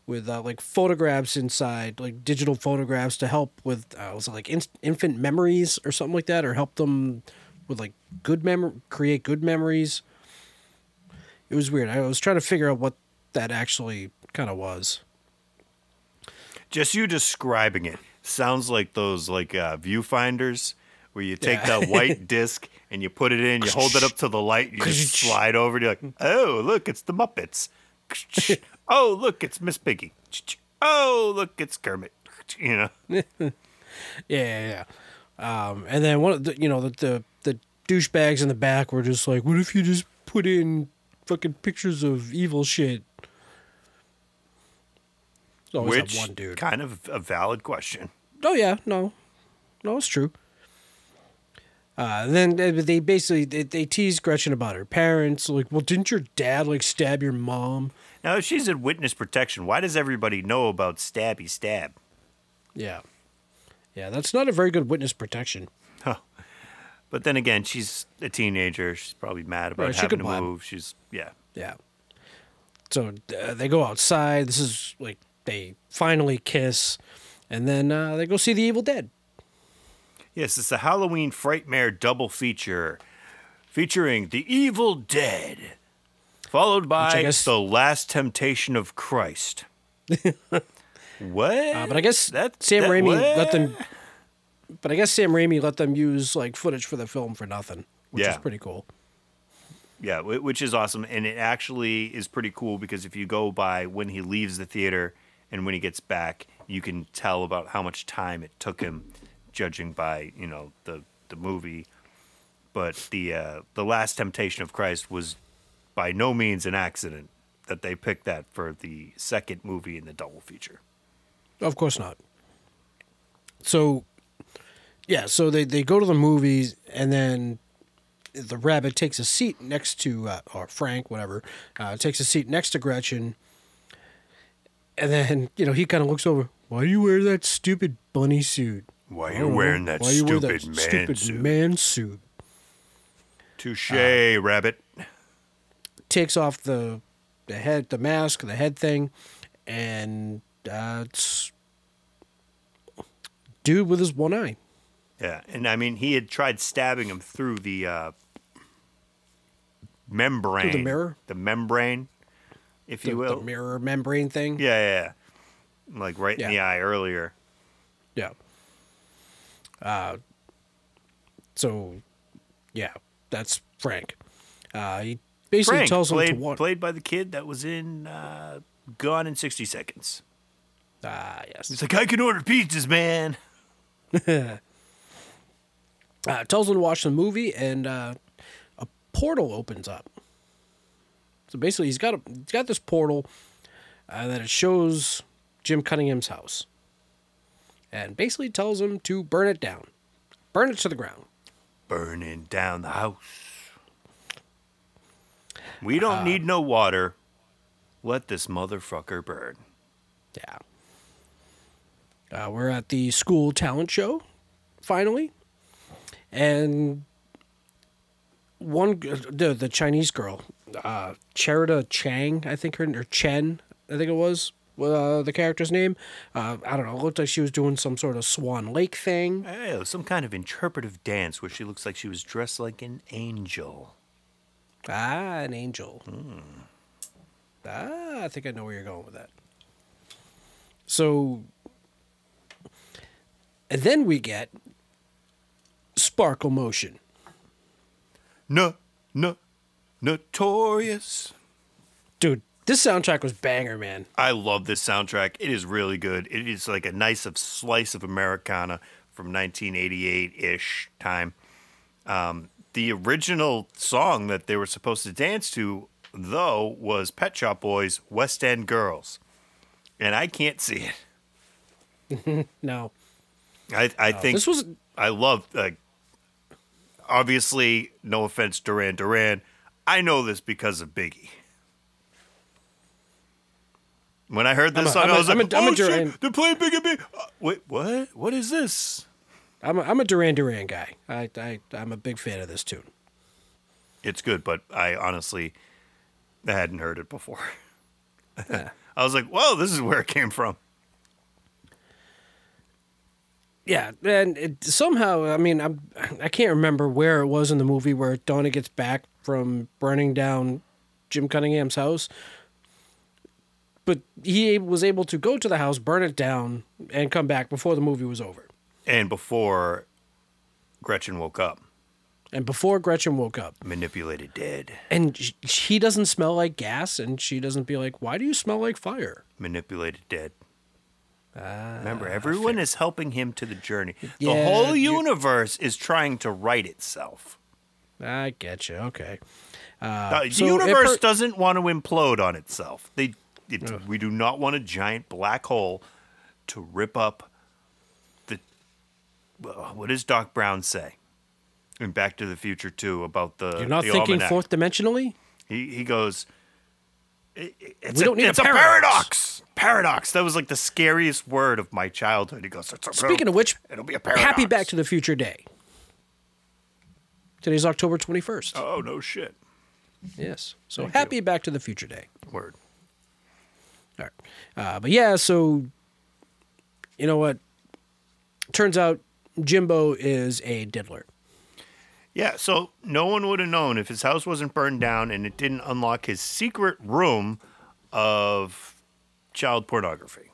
with uh, like photographs inside, like digital photographs to help with uh, was it like in- infant memories or something like that, or help them with like good memory, create good memories. It was weird. I was trying to figure out what that actually kind of was. Just you describing it sounds like those like uh, viewfinders where you take Yeah. that white [LAUGHS] disc and you put it in, you hold it up to the light, you just [LAUGHS] slide over, and you're like, oh look, it's the Muppets. [LAUGHS] oh look, it's Miss Piggy. Oh look, it's Kermit. You know, Yeah, yeah, yeah. Um, and then one of the, you know, the, the the douchebags in the back were just like, "What if you just put in fucking pictures of evil shit?" Always which that one dude. kind of a valid question. Oh yeah, no, no, it's true. Uh, then they- they basically they, they tease Gretchen about her parents. Like, well, didn't your dad like stab your mom? Now, if she's in witness protection, why does everybody know about stabby stab? Yeah, yeah, that's not a very good witness protection. But then again, she's a teenager. She's probably mad about Right, having to blab. move. She's yeah. Yeah. So uh, they go outside. This is like they finally kiss, and then uh, they go see the Evil Dead. Yes, it's a Halloween Frightmare double feature featuring The Evil Dead, followed by guess- The Last Temptation of Christ. [LAUGHS] what? Uh, but I guess That- Sam that- Raimi what? let them. But I guess Sam Raimi let them use like footage for the film for nothing, which is pretty cool. Yeah, which is awesome. And it actually is pretty cool because if you go by when he leaves the theater and when he gets back, you can tell about how much time it took him judging by you know the the movie. But the uh, the Last Temptation of Christ was by no means an accident that they picked that for the second movie in the double feature. Of course not. So, yeah, so they, they go to the movies, and then the rabbit takes a seat next to, uh, or Frank, whatever, uh, takes a seat next to Gretchen. And then, you know, he kind of looks over. Why do you wear that stupid bunny suit? Why I you wearing that Why you wear stupid that man stupid suit? man suit? Touche, Uh, rabbit. Takes off the the head, the mask, the head thing, and uh, it's dude with his one eye. Yeah, and I mean, he had tried stabbing him through the uh, membrane, mirror? the membrane, if the, you will. the mirror membrane thing. Yeah, yeah, yeah. Like right in the eye earlier. Uh, so, yeah, that's Frank. Uh, he basically Frank tells played him to watch. played by the kid that was in uh, Gone in sixty seconds. Ah, yes. He's like, I can order pizzas, man. [LAUGHS] uh, tells him to watch the movie, and uh, a portal opens up. So basically, he's got a, he's got this portal uh, that it shows Jim Cunningham's house, and basically tells him to burn it down, burn it to the ground. Burning down the house. We don't Uh, need no water. Let this motherfucker burn. Yeah. Uh, we're at the school talent show, finally, and one the the Chinese girl, uh, Cherita Chang, I think her name, or Chen, I think it was uh, the character's name. Uh, I don't know. It looked like she was doing some sort of Swan Lake thing. Hey, some kind of interpretive dance where she looks like she was dressed like an angel. Ah, an angel. Ah, I think I know where you're going with that. So, and then we get Sparkle Motion. No, no, notorious. Dude, this soundtrack was banger, man. I love this soundtrack. It is really good. It is like a nice of slice of Americana from 1988 ish time. Um, the original song that they were supposed to dance to, though, was Pet Shop Boys' West End Girls. And I can't see it. [LAUGHS] No, I, I think this was I love like obviously no offense Duran Duran. I know this because of Biggie. When I heard this I'm a- song, I'm a- I was I'm like, a- I'm a "Oh Duran- shit, they're playing Biggie Big." Uh, wait, what? What is this? I'm a, I'm a Duran Duran guy. I, I I'm a big fan of this tune. It's good, but I honestly I hadn't heard it before. [LAUGHS] I was like, "Whoa, this is where it came from." Yeah, and it, somehow, I mean, I'm I can't remember where it was in the movie where Donnie gets back from burning down Jim Cunningham's house, but he was able to go to the house, burn it down, and come back before the movie was over, And before Gretchen woke up, and before Gretchen woke up, manipulated dead, and sh- he doesn't smell like gas, and she doesn't be like, "Why do you smell like fire?" manipulated dead. Ah, Remember, everyone is helping him to the journey. The Yeah, whole universe is trying to right itself. I get you. Okay. Uh, the so universe per- doesn't want to implode on itself. They, it, we do not want a giant black hole to rip up the. well, What does Doc Brown say in Back to the Future too about the? You're not the thinking almanac? fourth dimensionally. He he goes. "I- I- It's We a, don't need a it's a paradox." paradox. Paradox. That was like the scariest word of my childhood. He goes. "It's a- Speaking of which, it'll be a paradox. Happy Back to the Future Day. Today's October 21st. Oh no shit. Yes. So happy Back to the Future Day. Word. All right. Uh, but yeah, so you know what? Turns out Jimbo is a diddler. Yeah, so no one would have known if his house wasn't burned down and it didn't unlock his secret room of child pornography.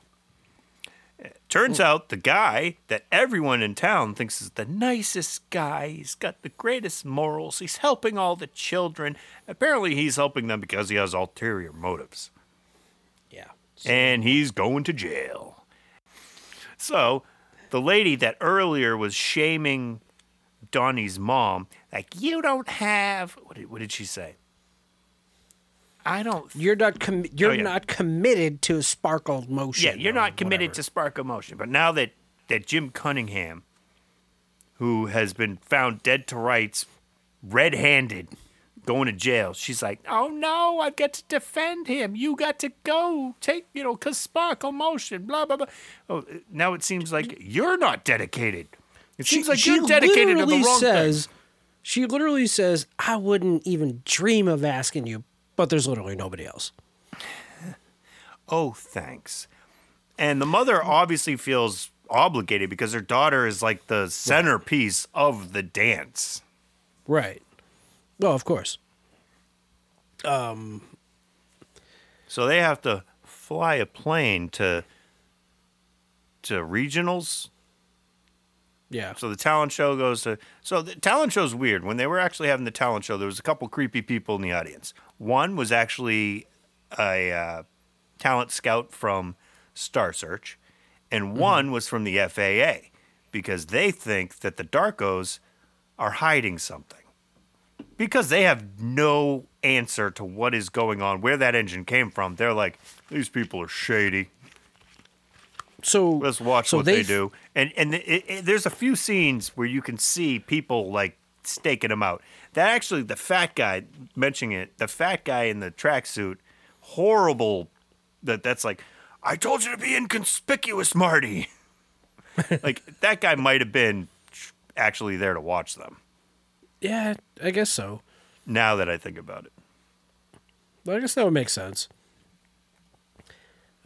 Turns out the guy that everyone in town thinks is the nicest guy, he's got the greatest morals, he's helping all the children. Apparently, he's helping them because he has ulterior motives. And he's going to jail. So the lady that earlier was shaming Donnie's mom, like you don't have what did, what did she say? I don't. You're not com- you're Oh, yeah. not committed to sparkle motion. Yeah, you're not committed whatever. to sparkle motion. But now that that Jim Cunningham, who has been found dead to rights, red-handed, going to jail, she's like, "Oh no, I've got to defend him. You got to go take, you know, cause sparkle motion, blah blah blah." Oh, now it seems like you're not dedicated. It seems like you're dedicated to the literally wrong says, thing. She literally says, "I wouldn't even dream of asking you," but there's literally nobody else. [LAUGHS] Oh, thanks. And the mother obviously feels obligated because her daughter is like the centerpiece of the dance. Right. Well, of course. So they have to fly a plane to to regionals. Yeah. So the talent show goes to. So the talent show's weird. When they were actually having the talent show, there was a couple creepy people in the audience. One was actually a uh, talent scout from Star Search, and one was from the FAA because they think that the Darkos are hiding something because they have no answer to what is going on, where that engine came from. They're like, these people are shady. So Let's watch so what they do. And and it, it, there's a few scenes where you can see people like staking them out. That actually, the fat guy mentioning it, the fat guy in the tracksuit, horrible. That that's like, I told you to be inconspicuous, Marty. [LAUGHS] like that guy might have been actually there to watch them. Yeah, I guess so. Now that I think about it, Well, I guess that would make sense.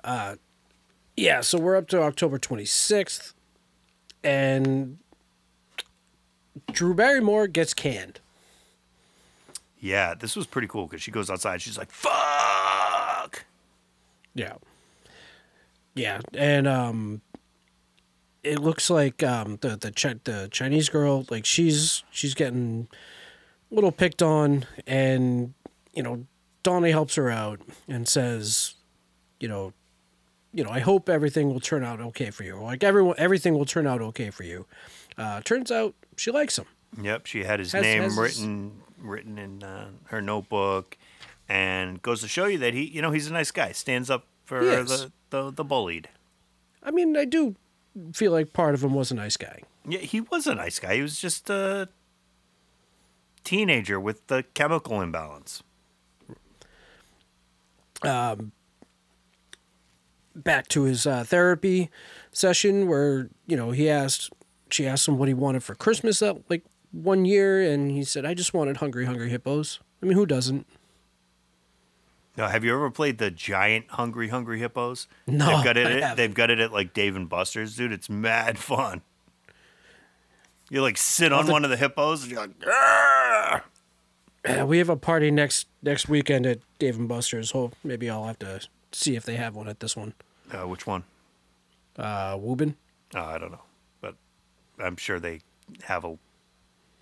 Uh, yeah. So we're up to October 26th, and Drew Barrymore gets canned. yeah, this was pretty cool because she goes outside. She's like, "Fuck." Yeah. Yeah, and um it looks like um the the Chi- the Chinese girl like she's she's getting a little picked on and you know Donnie helps her out and says you know you know I hope everything will turn out okay for you. Like everyone everything will turn out okay for you. Uh turns out she likes him. Yep, she had his Has- name has- written written in uh, her notebook, and goes to show you that he, you know, he's a nice guy. Stands up for the, the the bullied. I mean, I do feel like part of him was a nice guy. Yeah, he was a nice guy. He was just a teenager with the chemical imbalance. Um, back to his uh, therapy session where you know he asked she asked him what he wanted for christmas that like one year and he said i just wanted hungry hungry hippos i mean who doesn't Now, have you ever played the giant hungry hungry hippos? No, they've got it. At, they've got it at like Dave and Buster's, dude. It's mad fun. You like sit on the- one of the hippos and you're like! Uh, we have a party next next weekend at dave and buster's so maybe i'll have to see if they have one at this one uh, which one? uh Woburn Oh, I don't know, but I'm sure they have a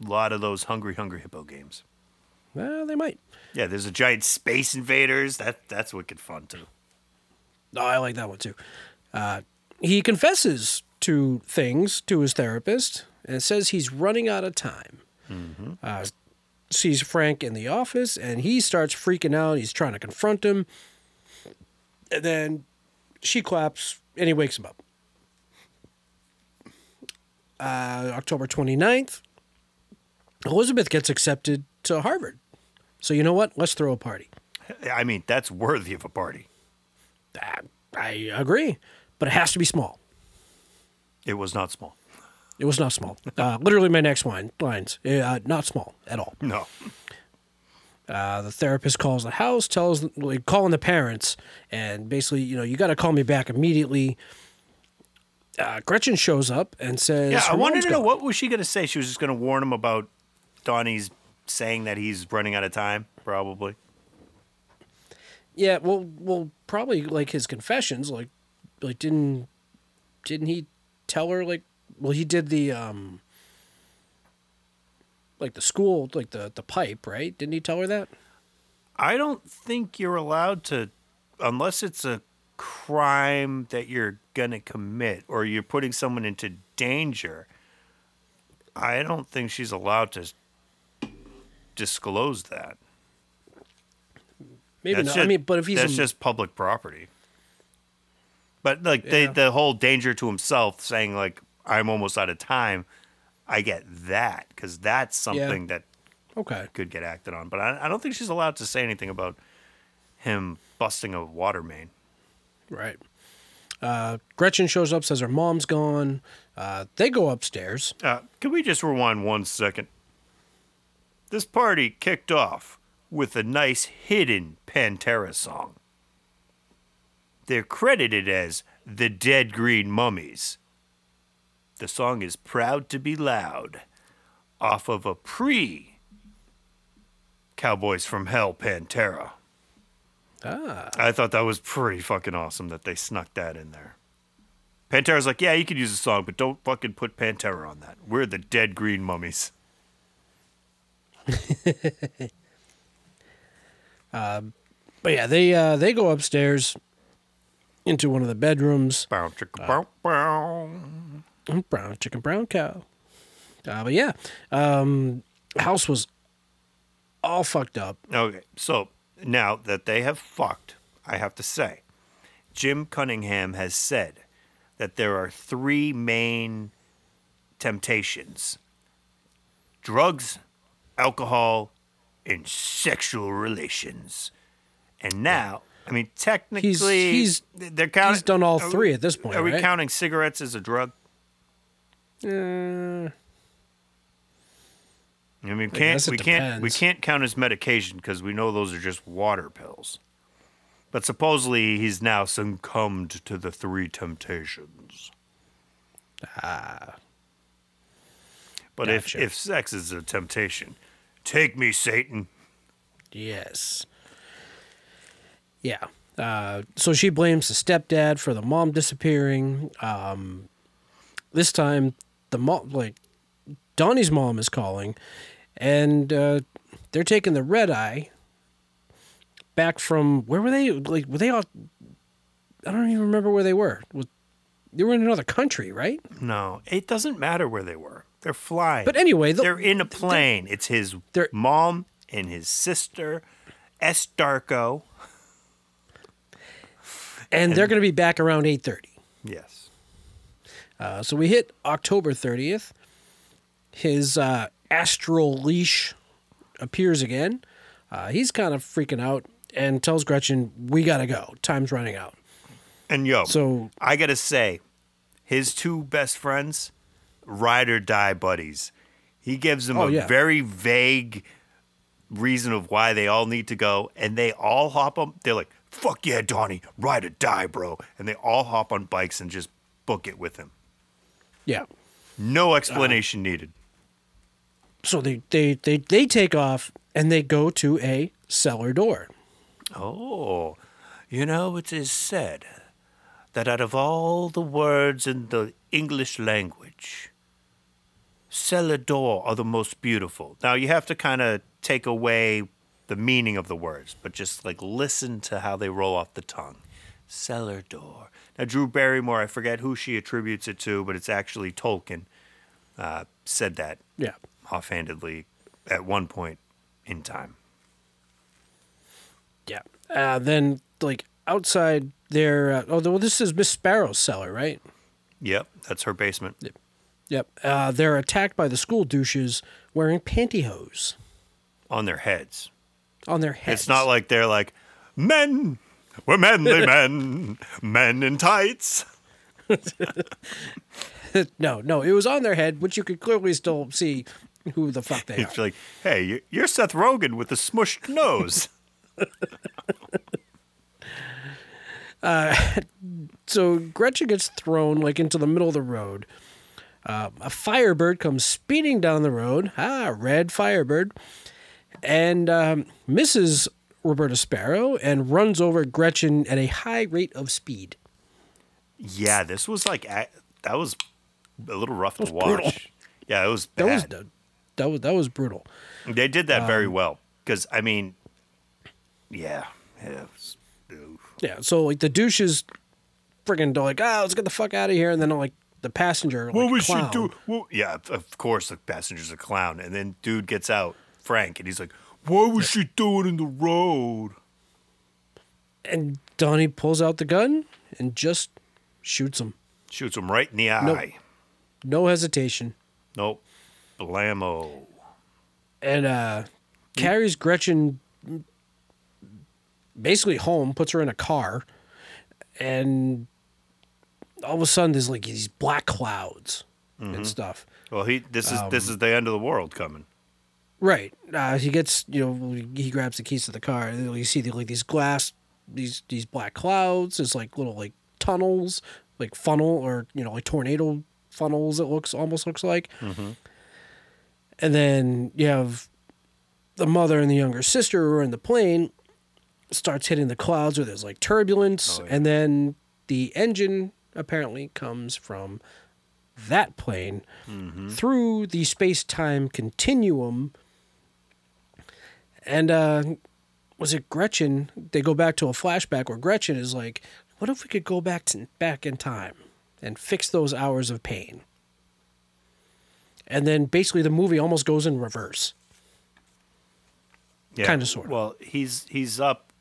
lot of those hungry, hungry hippo games. Well they might Yeah, there's a giant space invaders. That that's wicked fun too. Oh, I like that one too. Uh, he confesses to things to his therapist and says he's running out of time. Uh, sees Frank in the office and he starts freaking out. He's trying to confront him. And then she claps and he wakes him up. Uh, October 29th, Elizabeth gets accepted to Harvard. So, you know what? Let's throw a party. I mean, that's worthy of a party. I, I agree, but it has to be small. It was not small. It was not small. [LAUGHS] Uh, literally, my next line lines uh, not small at all. No. Uh, the therapist calls the house, tells like calling the parents, and basically, you know, you got to call me back immediately. Uh, Gretchen shows up and says, Yeah, I wanted to know what was she going to say. She was just going to warn him about Donnie's saying that he's running out of time, probably. Yeah, well, well, probably like his confessions. Like, like didn't didn't he tell her like? Well, he did the um, like the school, like the the pipe, right? Didn't he tell her that? I don't think you're allowed to, unless it's a crime that you're gonna commit or you're putting someone into danger, I don't think she's allowed to disclose that. Maybe That's not. just- I mean, but if he's that's a, just public property. But like Yeah. the the whole danger to himself, saying like I'm almost out of time, I get that because that's something that okay, could get acted on. But I, I don't think she's allowed to say anything about him busting a water main. right. Uh, Gretchen shows up, says her mom's gone. Uh, they go upstairs. Uh, can we just rewind one second? This party kicked off with a nice hidden Pantera song. They're credited as the Dead Green Mummies. The song is Proud to Be Loud, off of a pre Cowboys from Hell Pantera. Ah, I thought that was pretty fucking awesome that they snuck that in there. Pantera's like, yeah, you can use the song, but don't fucking put Pantera on that. We're the dead green mummies. But yeah, they uh, they go upstairs into one of the bedrooms. Bow, chicka, bow, bow. Mm, Brown chicken, brown cow. Uh, but yeah, um, house was all fucked up. Okay, so now that they have fucked, I have to say, Jim Cunningham has said that there are three main temptations drugs, alcohol, and sexual relations. And now, I mean, technically, he's- they're counting. he's done all we- three at this point, Are we counting cigarettes as a drug? Uh, I mean, I can't it we can't we can't count as medication because we know those are just water pills. But supposedly he's now succumbed to the three temptations. Ah. But Gotcha. if if sex is a temptation, take me, Satan. yes. Yeah. Uh, so she blames the stepdad for the mom disappearing. Um, this time, the mom, like Donnie's mom, is calling, and uh, they're taking the red eye back from where were they? Like, were they all? I don't even remember where they were. Was- They were in another country, right? No, it doesn't matter where they were. They're flying. But anyway, the- they're in a plane. It's his mom and his sister, S. Darko. And they're going to be back around eight thirty. Yes. Uh, so we hit October 30th. His uh, astral leash appears again. Uh, he's kind of freaking out and tells Gretchen, "We gotta go. Time's running out." And yo, So I gotta say, his two best friends, ride or die buddies. He gives them Oh, a yeah. very vague reason of why they all need to go, and they all hop on. They're like, "Fuck yeah, Donnie, ride or die, bro!" And they all hop on bikes and just book it with him. yeah, No explanation needed. so they they they they take off and they go to a cellar door. Oh, you know, it is said that out of all the words in the English language, cellar door are the most beautiful. Now, you have to kind of take away the meaning of the words, but just like listen to how they roll off the tongue. Cellar door. Now, Drew Barrymore, I forget who she attributes it to, but it's actually Tolkien, uh, said that Yeah, offhandedly at one point in time. yeah. Uh, then like outside there. Uh, oh, well, this is Miss Sparrow's cellar, right? Yep, that's her basement. Yep. Uh, they're attacked by the school douches wearing pantyhose On their heads. on their heads. It's not like they're like, men, we're manly [LAUGHS] men, men in tights. [LAUGHS] no, no. It was on their head, which you could clearly still see who the fuck they are. It's like, hey, you- you're Seth Rogen with a smushed nose. [LAUGHS] So Gretchen gets thrown like into the middle of the road. Uh, a firebird comes speeding down the road. Ah, red firebird, and um, misses Roberta Sparrow and runs over Gretchen at a high rate of speed. yeah, this was like, that was a little rough to watch. brutal. Yeah, it was That was bad. that was that was brutal. they did that very Um, well. Because, I mean, yeah. yeah was- Yeah. So like the douches friggin' they're like, ah, let's get the fuck out of here, and then like the passenger, like, what we clown, should do? Well, yeah, of- course the passenger's a clown, and then dude gets out, Frank, and he's like, "Why was she doing in the road?" and Donnie pulls out the gun and just shoots him, Shoots him right in the eye. no hesitation, Nope. Blammo. and uh, carries Gretchen basically home, puts her in a car, and all of a sudden there's like these black clouds and mm-hmm. stuff. Well, he this is this um, is the end of the world coming. Right. Uh, he gets, you know, he grabs the keys to the car. and You see the, like these glass, these these black clouds. There's like little like tunnels, like funnel or you know like tornado funnels. It looks almost looks like. Mm-hmm. And then you have the mother and the younger sister who are in the plane. Starts hitting the clouds where there's like turbulence, Oh, yeah. and then the engine apparently comes from that plane Mm-hmm. through the space time continuum. And uh, was it Gretchen? They go back to a flashback where Gretchen is like, "What if we could go back to back in time and fix those hours of pain?" And then basically the movie almost goes in reverse. Yeah. Kinda, sorta. Well, he's he's up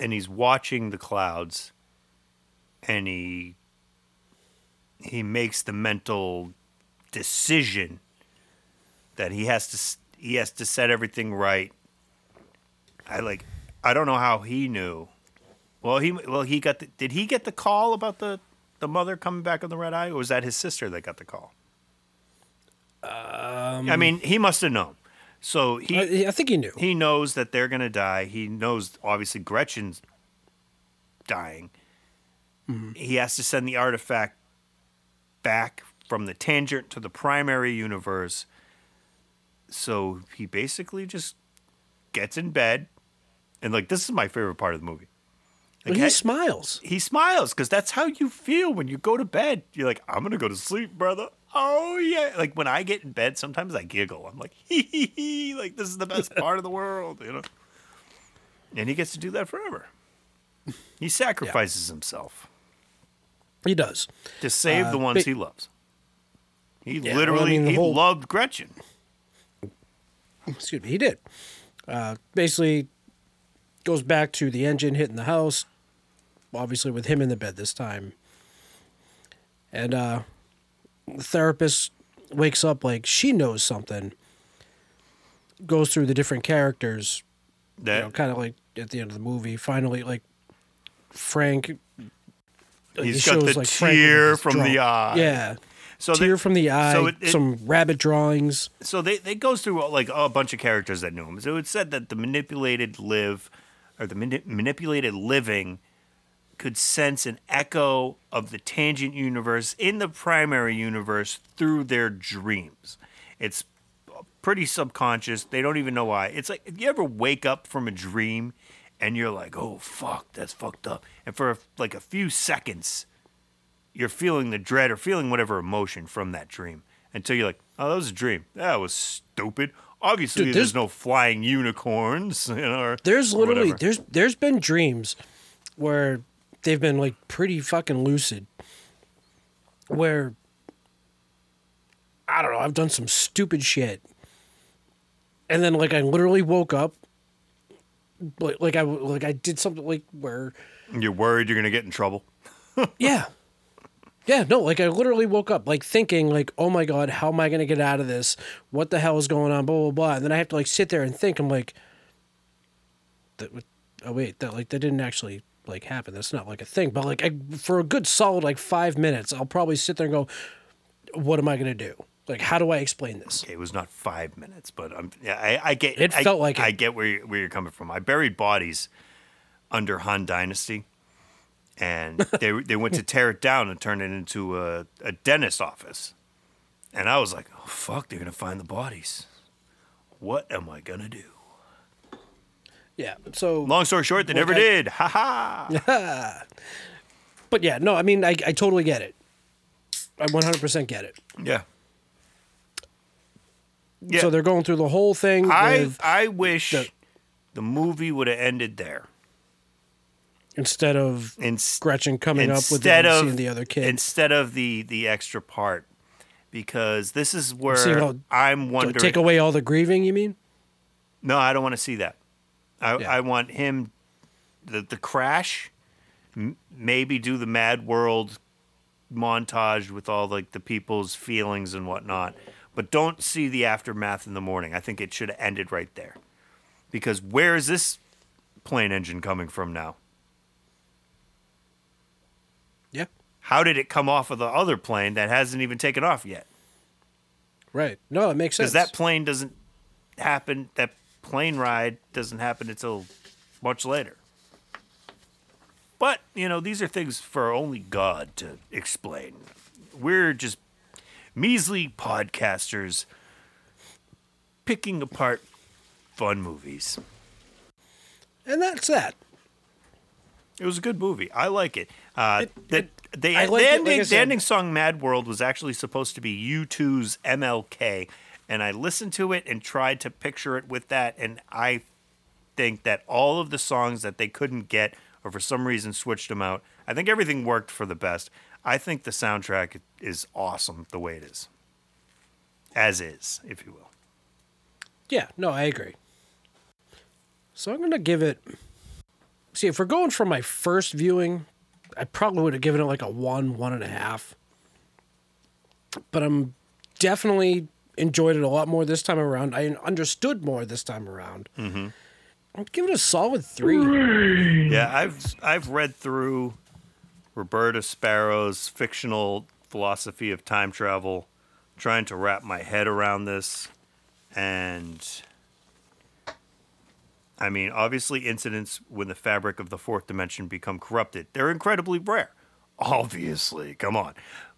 and he's watching the clouds and he he makes the mental decision that he has to he has to set everything right. I like I don't know how he knew. Well, he well he got the, did he get the call about the the mother coming back on the red eye or was that his sister that got the call? Um, I mean, he must have known. So he I, I think he knew. he knows that they're gonna die. He knows obviously Gretchen's dying. He has to send the artifact back from the tangent to the primary universe. So he basically just gets in bed, and like this is my favorite part of the movie. Like, he smiles. he smiles because that's how you feel when you go to bed. You're like, I'm gonna go to sleep, brother. Oh yeah. Like when I get in bed, sometimes I giggle. I'm like, [LAUGHS] hee hee hee. Like this is the best [LAUGHS] part of the world, you know. And he gets to do that forever. He sacrifices himself He does. to save Uh, the ones but- he loves. He Yeah, well, I literally mean, he whole- loved Gretchen. excuse me, he did. Uh, basically, goes back to the engine hitting the house, obviously with him in the bed this time. And uh, the therapist wakes up like she knows something. Goes through the different characters, you know, kind of like at the end of the movie. Finally, like Frank. Uh, like, He's he got the like, tear from the eye. Yeah, so they- tear from the eye. so it- it- some rabbit drawings. so they they goes through uh, like a bunch of characters that knew him. So it said that the manipulated live or the mani- manipulated living could sense an echo of the tangent universe in the primary universe through their dreams. It's uh, pretty subconscious. They don't even know why. It's like if you ever wake up from a dream and you're like, "Oh fuck, that's fucked up," and for like a few seconds you're feeling the dread or feeling whatever emotion from that dream until you're like, oh, that was a dream. That was stupid. Obviously, Dude, there's there's- no flying unicorns. [LAUGHS] You know, or, There's or literally whatever. there's there's been dreams where they've been like pretty fucking lucid. Where I don't know, I've done some stupid shit. And then like I literally woke up like like I like I did something like where You're worried you're gonna get in trouble. [LAUGHS] yeah. Yeah, no, like I literally woke up like thinking like, "Oh my god, how am I to get out of this? What the hell is going on?" blah blah blah. And then I have to like sit there and think I'm like that oh wait, that like that didn't actually like happen. That's not like a thing. But like I, for a good solid like 5 minutes, I'll probably sit there and go, "What am I to do? Like how do I explain this?" Okay, it was not five minutes, but I'm, I, I get. It I, felt like I it. get where you're, where you're coming from. I buried bodies under Han Dynasty, and [LAUGHS] they they went to tear it down and turn it into a, a dentist office, and I was like, oh fuck, they're gonna find the bodies. What am I gonna do? Yeah. So Long story short, they never I- did. Ha ha. [LAUGHS] but yeah, no, I mean I I totally get it. I 100% get it. Yeah. Yeah. So they're going through the whole thing I I wish the- the movie would have ended there. Instead of Inst- Gretchen coming up with instead the, of seeing the other kid. instead of the the extra part because this is where I'm To wondering take away all the grieving, you mean? No, I don't want to see that. I, Yeah. I want him, the the crash, m- maybe do the Mad World montage with all like the people's feelings and whatnot, but don't see the aftermath in the morning. I think it should have ended right there, because where is this plane engine coming from now? Yeah. How did it come off of the other plane that hasn't even taken off yet? Right. No, it makes sense. Because that plane doesn't happen. That plane ride doesn't happen until much later. But you know, these are things for only God to explain. We're just measly podcasters picking apart fun movies. and that's that. It was a good movie. I like it. Uh, the, the, I the like it, like ending, the ending song "Mad World" was actually supposed to be U2's MLK, and I listened to it and tried to picture it with that, and I think that all of the songs that they couldn't get, or for some reason switched them out, I think everything worked for the best. I think the soundtrack is awesome the way it is, as is, if you will. Yeah, no, I agree. So I'm gonna give it. See, if we're going from my first viewing, I probably would have given it like a one, one and a half. But I'm definitely enjoyed it a lot more this time around. I understood more this time around. Mm-hmm. I'm give it a solid three. Yeah, I've I've read through Roberta Sparrow's fictional philosophy of time travel, trying to wrap my head around this, and I mean, obviously, incidents when the fabric of the fourth dimension become corrupted, they're incredibly rare. Obviously, come on.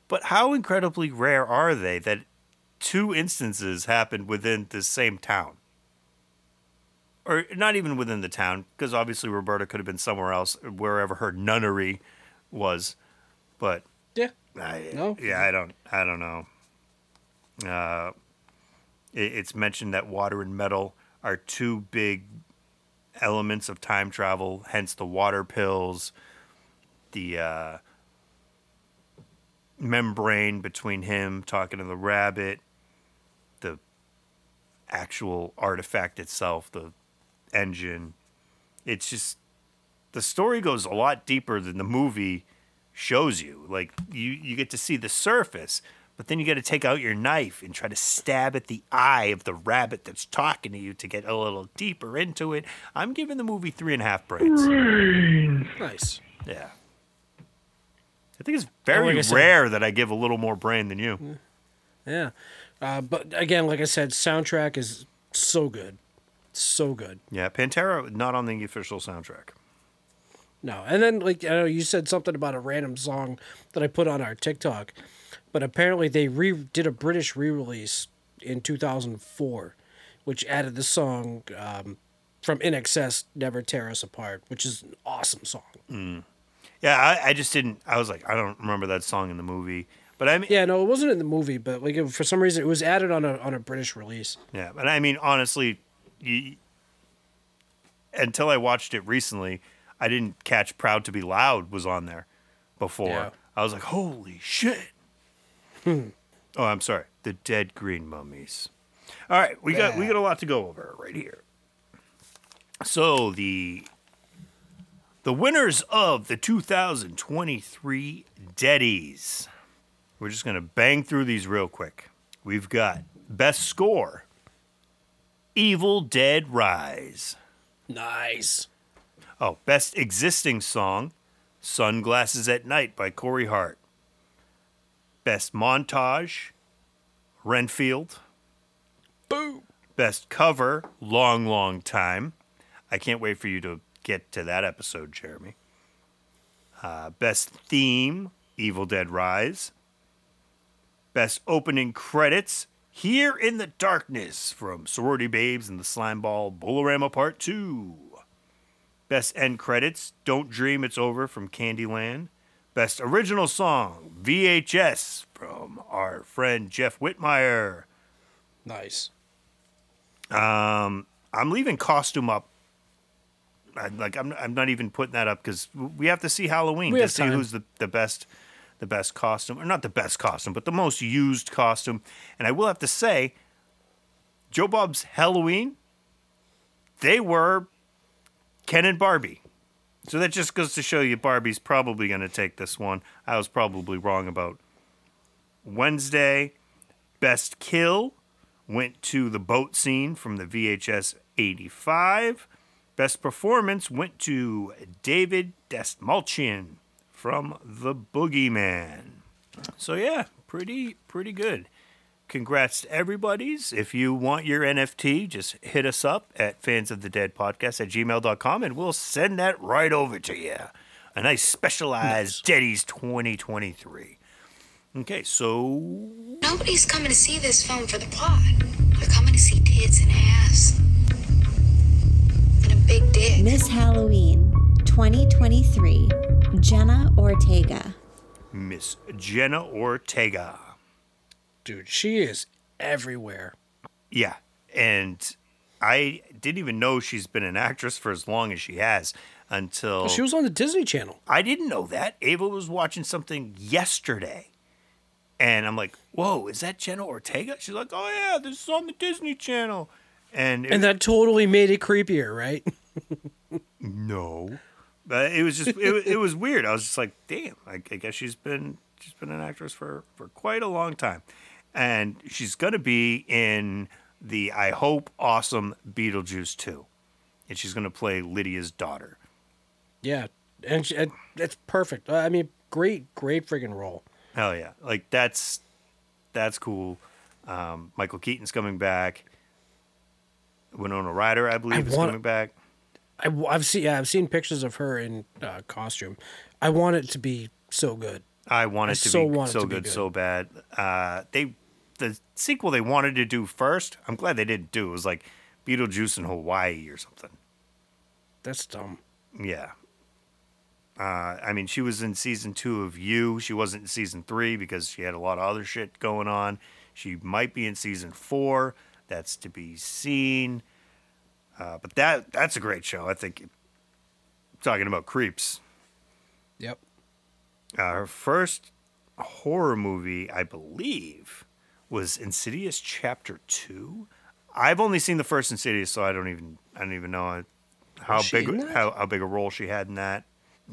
But how incredibly rare are they that two instances happened within the same town? or not even within the town, because obviously Roberta could have been somewhere else, wherever her nunnery was. But Yeah. I, No? yeah, I don't, I don't know. Uh, it, it's mentioned that water and metal are two big elements of time travel, hence the water pills, the uh, membrane between him talking to the rabbit, the actual artifact itself, the engine. It's just the story goes a lot deeper than the movie shows you. Like you you get to see the surface, but then you got to take out your knife and try to stab at the eye of the rabbit that's talking to you to get a little deeper into it. I'm giving the movie three and a half brains. Nice. Yeah. I think it's very like I said- rare that I give a little more brain than you. Yeah. Uh, but again, like I said, soundtrack is so good. So good. Yeah, Pantera not on the official soundtrack. No, and then like I know you said something about a random song that I put on our TikTok, but apparently they re did a British re-release in 2004, which added the song um, from INXS, "Never Tear Us Apart," which is an awesome song. Yeah, I, I just didn't. I was like, I don't remember that song in the movie. But I mean, Yeah, no, it wasn't in the movie, but like for some reason it was added on a on a British release. Yeah, but I mean, honestly, you, until I watched it recently, I didn't catch "Proud to Be Loud" was on there before. Yeah. I was like, "Holy shit!" Hmm. oh, I'm sorry, the Dead Green Mummies. All right, we got we got a lot to go over right here. So the the winners of the 2023 Deadies. We're just gonna bang through these real quick. We've got best score. Evil Dead Rise. Nice. Oh, best existing song, Sunglasses at Night by Corey Hart. Best montage, Renfield. Boom. Best cover, Long Long Time. I can't wait for you to get to that episode, Jeremy. Uh, best theme, Evil Dead Rise. Best opening credits, Here in the Darkness from Sorority Babes and the Slimeball Bowl-O-Rama Part 2. Best end credits, Don't Dream It's Over from Candyland. Best original song, VHS from our friend Jeff Whitmire. Nice. Um, I'm leaving costume up. I, like I'm I'm not even putting that up because we have to see Halloween We to see time. who's the, the best the best costume or not the best costume but the most used costume. And I will have to say, Joe Bob's Halloween, they were Ken and Barbie. So that just goes to show you Barbie's probably going to take this one. I was probably wrong about Wednesday. Best kill went to the boat scene from the VHS 85. Best performance went to David Dastmalchian from The Boogeyman. So yeah, pretty pretty good. Congrats to everybody's. If you want your NFT, just hit us up at fans of the dead podcast at gmail.com and we'll send that right over to you. A nice specialized Deadies 2023. Okay, so Nobody's coming to see this film for the plot. They're coming to see tits and ass. And a big dick. Miss Halloween 2023, Jenna Ortega. Miss Jenna Ortega. Dude, she is everywhere. Yeah, and I didn't even know she's been an actress for as long as she has until She was on the Disney Channel. I didn't know that. Ava was watching something yesterday. And I'm like, whoa, is that Jenna Ortega? She's like, oh, yeah, this is on the Disney Channel. And, it, And that totally made it creepier, right? [LAUGHS] no. But it was just, it, it was weird. I was just like, damn, I, I guess she's been, she's been an actress for, for quite a long time. And she's going to be in the, I hope, awesome Beetlejuice 2. And she's going to play Lydia's daughter. Yeah. And, she, and that's perfect. I mean, great, great friggin' role. Hell yeah! Like that's that's cool. Um, Michael Keaton's coming back. Winona Ryder, I believe, I is want- coming back. I, have seen yeah, I've seen pictures of her in uh, costume. I want it to be so good. I want I it to so be so good, good. so bad. Uh, they the sequel they wanted to do first. I'm glad they didn't do. It was like Beetlejuice in Hawaii or something. That's dumb. Yeah. Uh, I mean, she was in season two of You. She wasn't in season three because she had a lot of other shit going on. She might be in season four. That's to be seen. Uh, but that that's a great show. I think. Talking about creeps. Yep. Uh, her first horror movie, I believe, was Insidious Chapter Two. I've only seen the first Insidious, so I don't even I don't even know how big how, how big a role she had in that.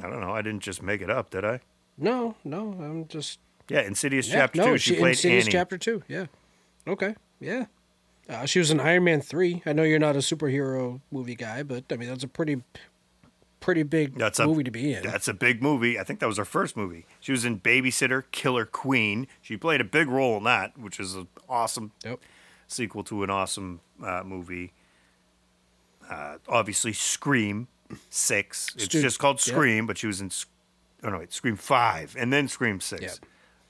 I don't know. I didn't just make it up, did I? No, no, I'm just Yeah, Insidious yeah, Chapter no, Two. She, she, played Insidious Annie. Chapter Two. Yeah. Okay. Yeah. Uh, she was in Iron Man three. I know you're not a superhero movie guy, but I mean that's a pretty, pretty big That's a movie to be in. That's a big movie. I think that was her first movie. She was in Babysitter Killer Queen. She played a big role in that, which is an awesome Yep. sequel to an awesome uh, movie. Uh, obviously, Scream Six. It's Stu- just called yep. Scream, but she was in. Oh no, wait, Scream Five, and then Scream Six. Yep.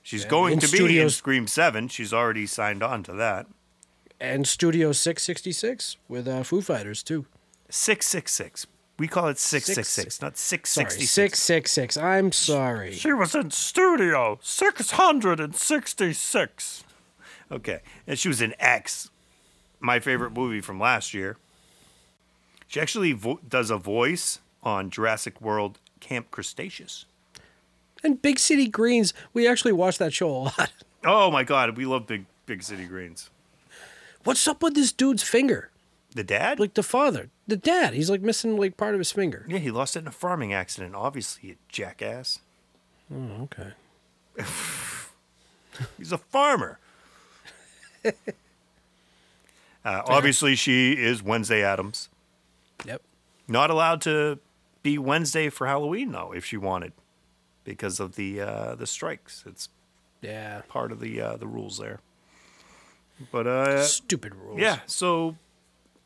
She's going in to be in Scream Seven. She's already signed on to that. And Studio six sixty six with uh, Foo Fighters too. Six Six Six. We call it Six Six Six- Six, not Six Sorry, Sixty six six six. I'm sorry. She was in Studio 666. Okay. And she was in X, my favorite movie from last year. She actually vo- does a voice on Jurassic World Camp Cretaceous. And Big City Greens. We actually watched that show a lot. Oh my God, we love Big Big City Greens. What's up with this dude's finger? The dad? Like the father, the dad. He's like missing like part of his finger. yeah, he lost it in a farming accident. Obviously, you jackass. Oh, okay. [LAUGHS] He's a farmer. [LAUGHS] uh, obviously, she is Wednesday Addams. Yep. Not allowed to be Wednesday for Halloween though, if she wanted, because of the uh, the strikes. It's Yeah. part of the uh, the rules there. But uh, Stupid rules. yeah. So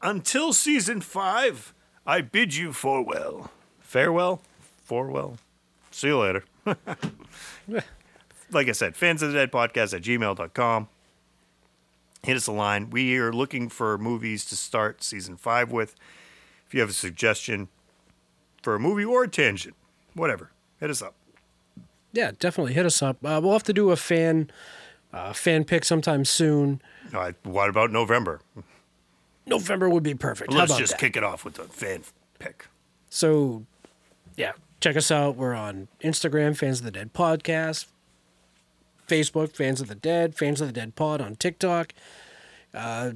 until season five, I bid you farewell, farewell, farewell. See you later. [LAUGHS] like I said, fans of the dead podcast at gmail.com. Hit us a line. We are looking for movies to start season five with. If you have a suggestion for a movie or a tangent, whatever, hit us up. Yeah, definitely hit us up. Uh, we'll have to do a fan uh, fan pick sometime soon. Uh, what about November? November would be perfect. Let's just that? kick it off with a fan pick. So, yeah, check us out. We're on Instagram, Fans of the Dead Podcast, Facebook, Fans of the Dead, Fans of the Dead Pod on TikTok. Uh,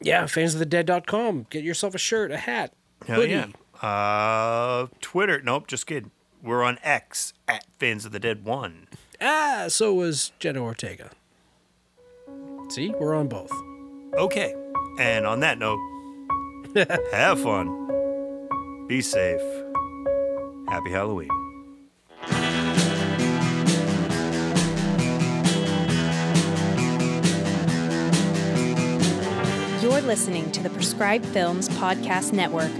yeah, fansofthedead.com. Get yourself a shirt, a hat, Hell hoodie. yeah. Uh, Twitter. Nope, just kidding. We're on X at Fans of the Dead One. Ah, so was Jenna Ortega. See, we're on both. Okay. And on that note, [LAUGHS] have fun. Be safe. Happy Halloween. You're listening to the Prescribed Films Podcast Network,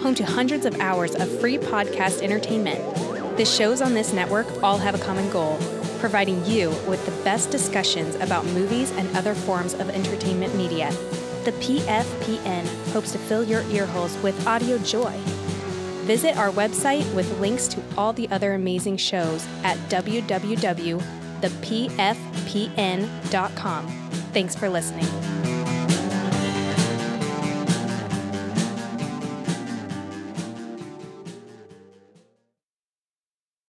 home to hundreds of hours of free podcast entertainment. The shows on this network all have a common goal providing you with the best discussions about movies and other forms of entertainment media. The PFPN hopes to fill your earholes with audio joy. Visit our website with links to all the other amazing shows at www.thepfpn.com. Thanks for listening.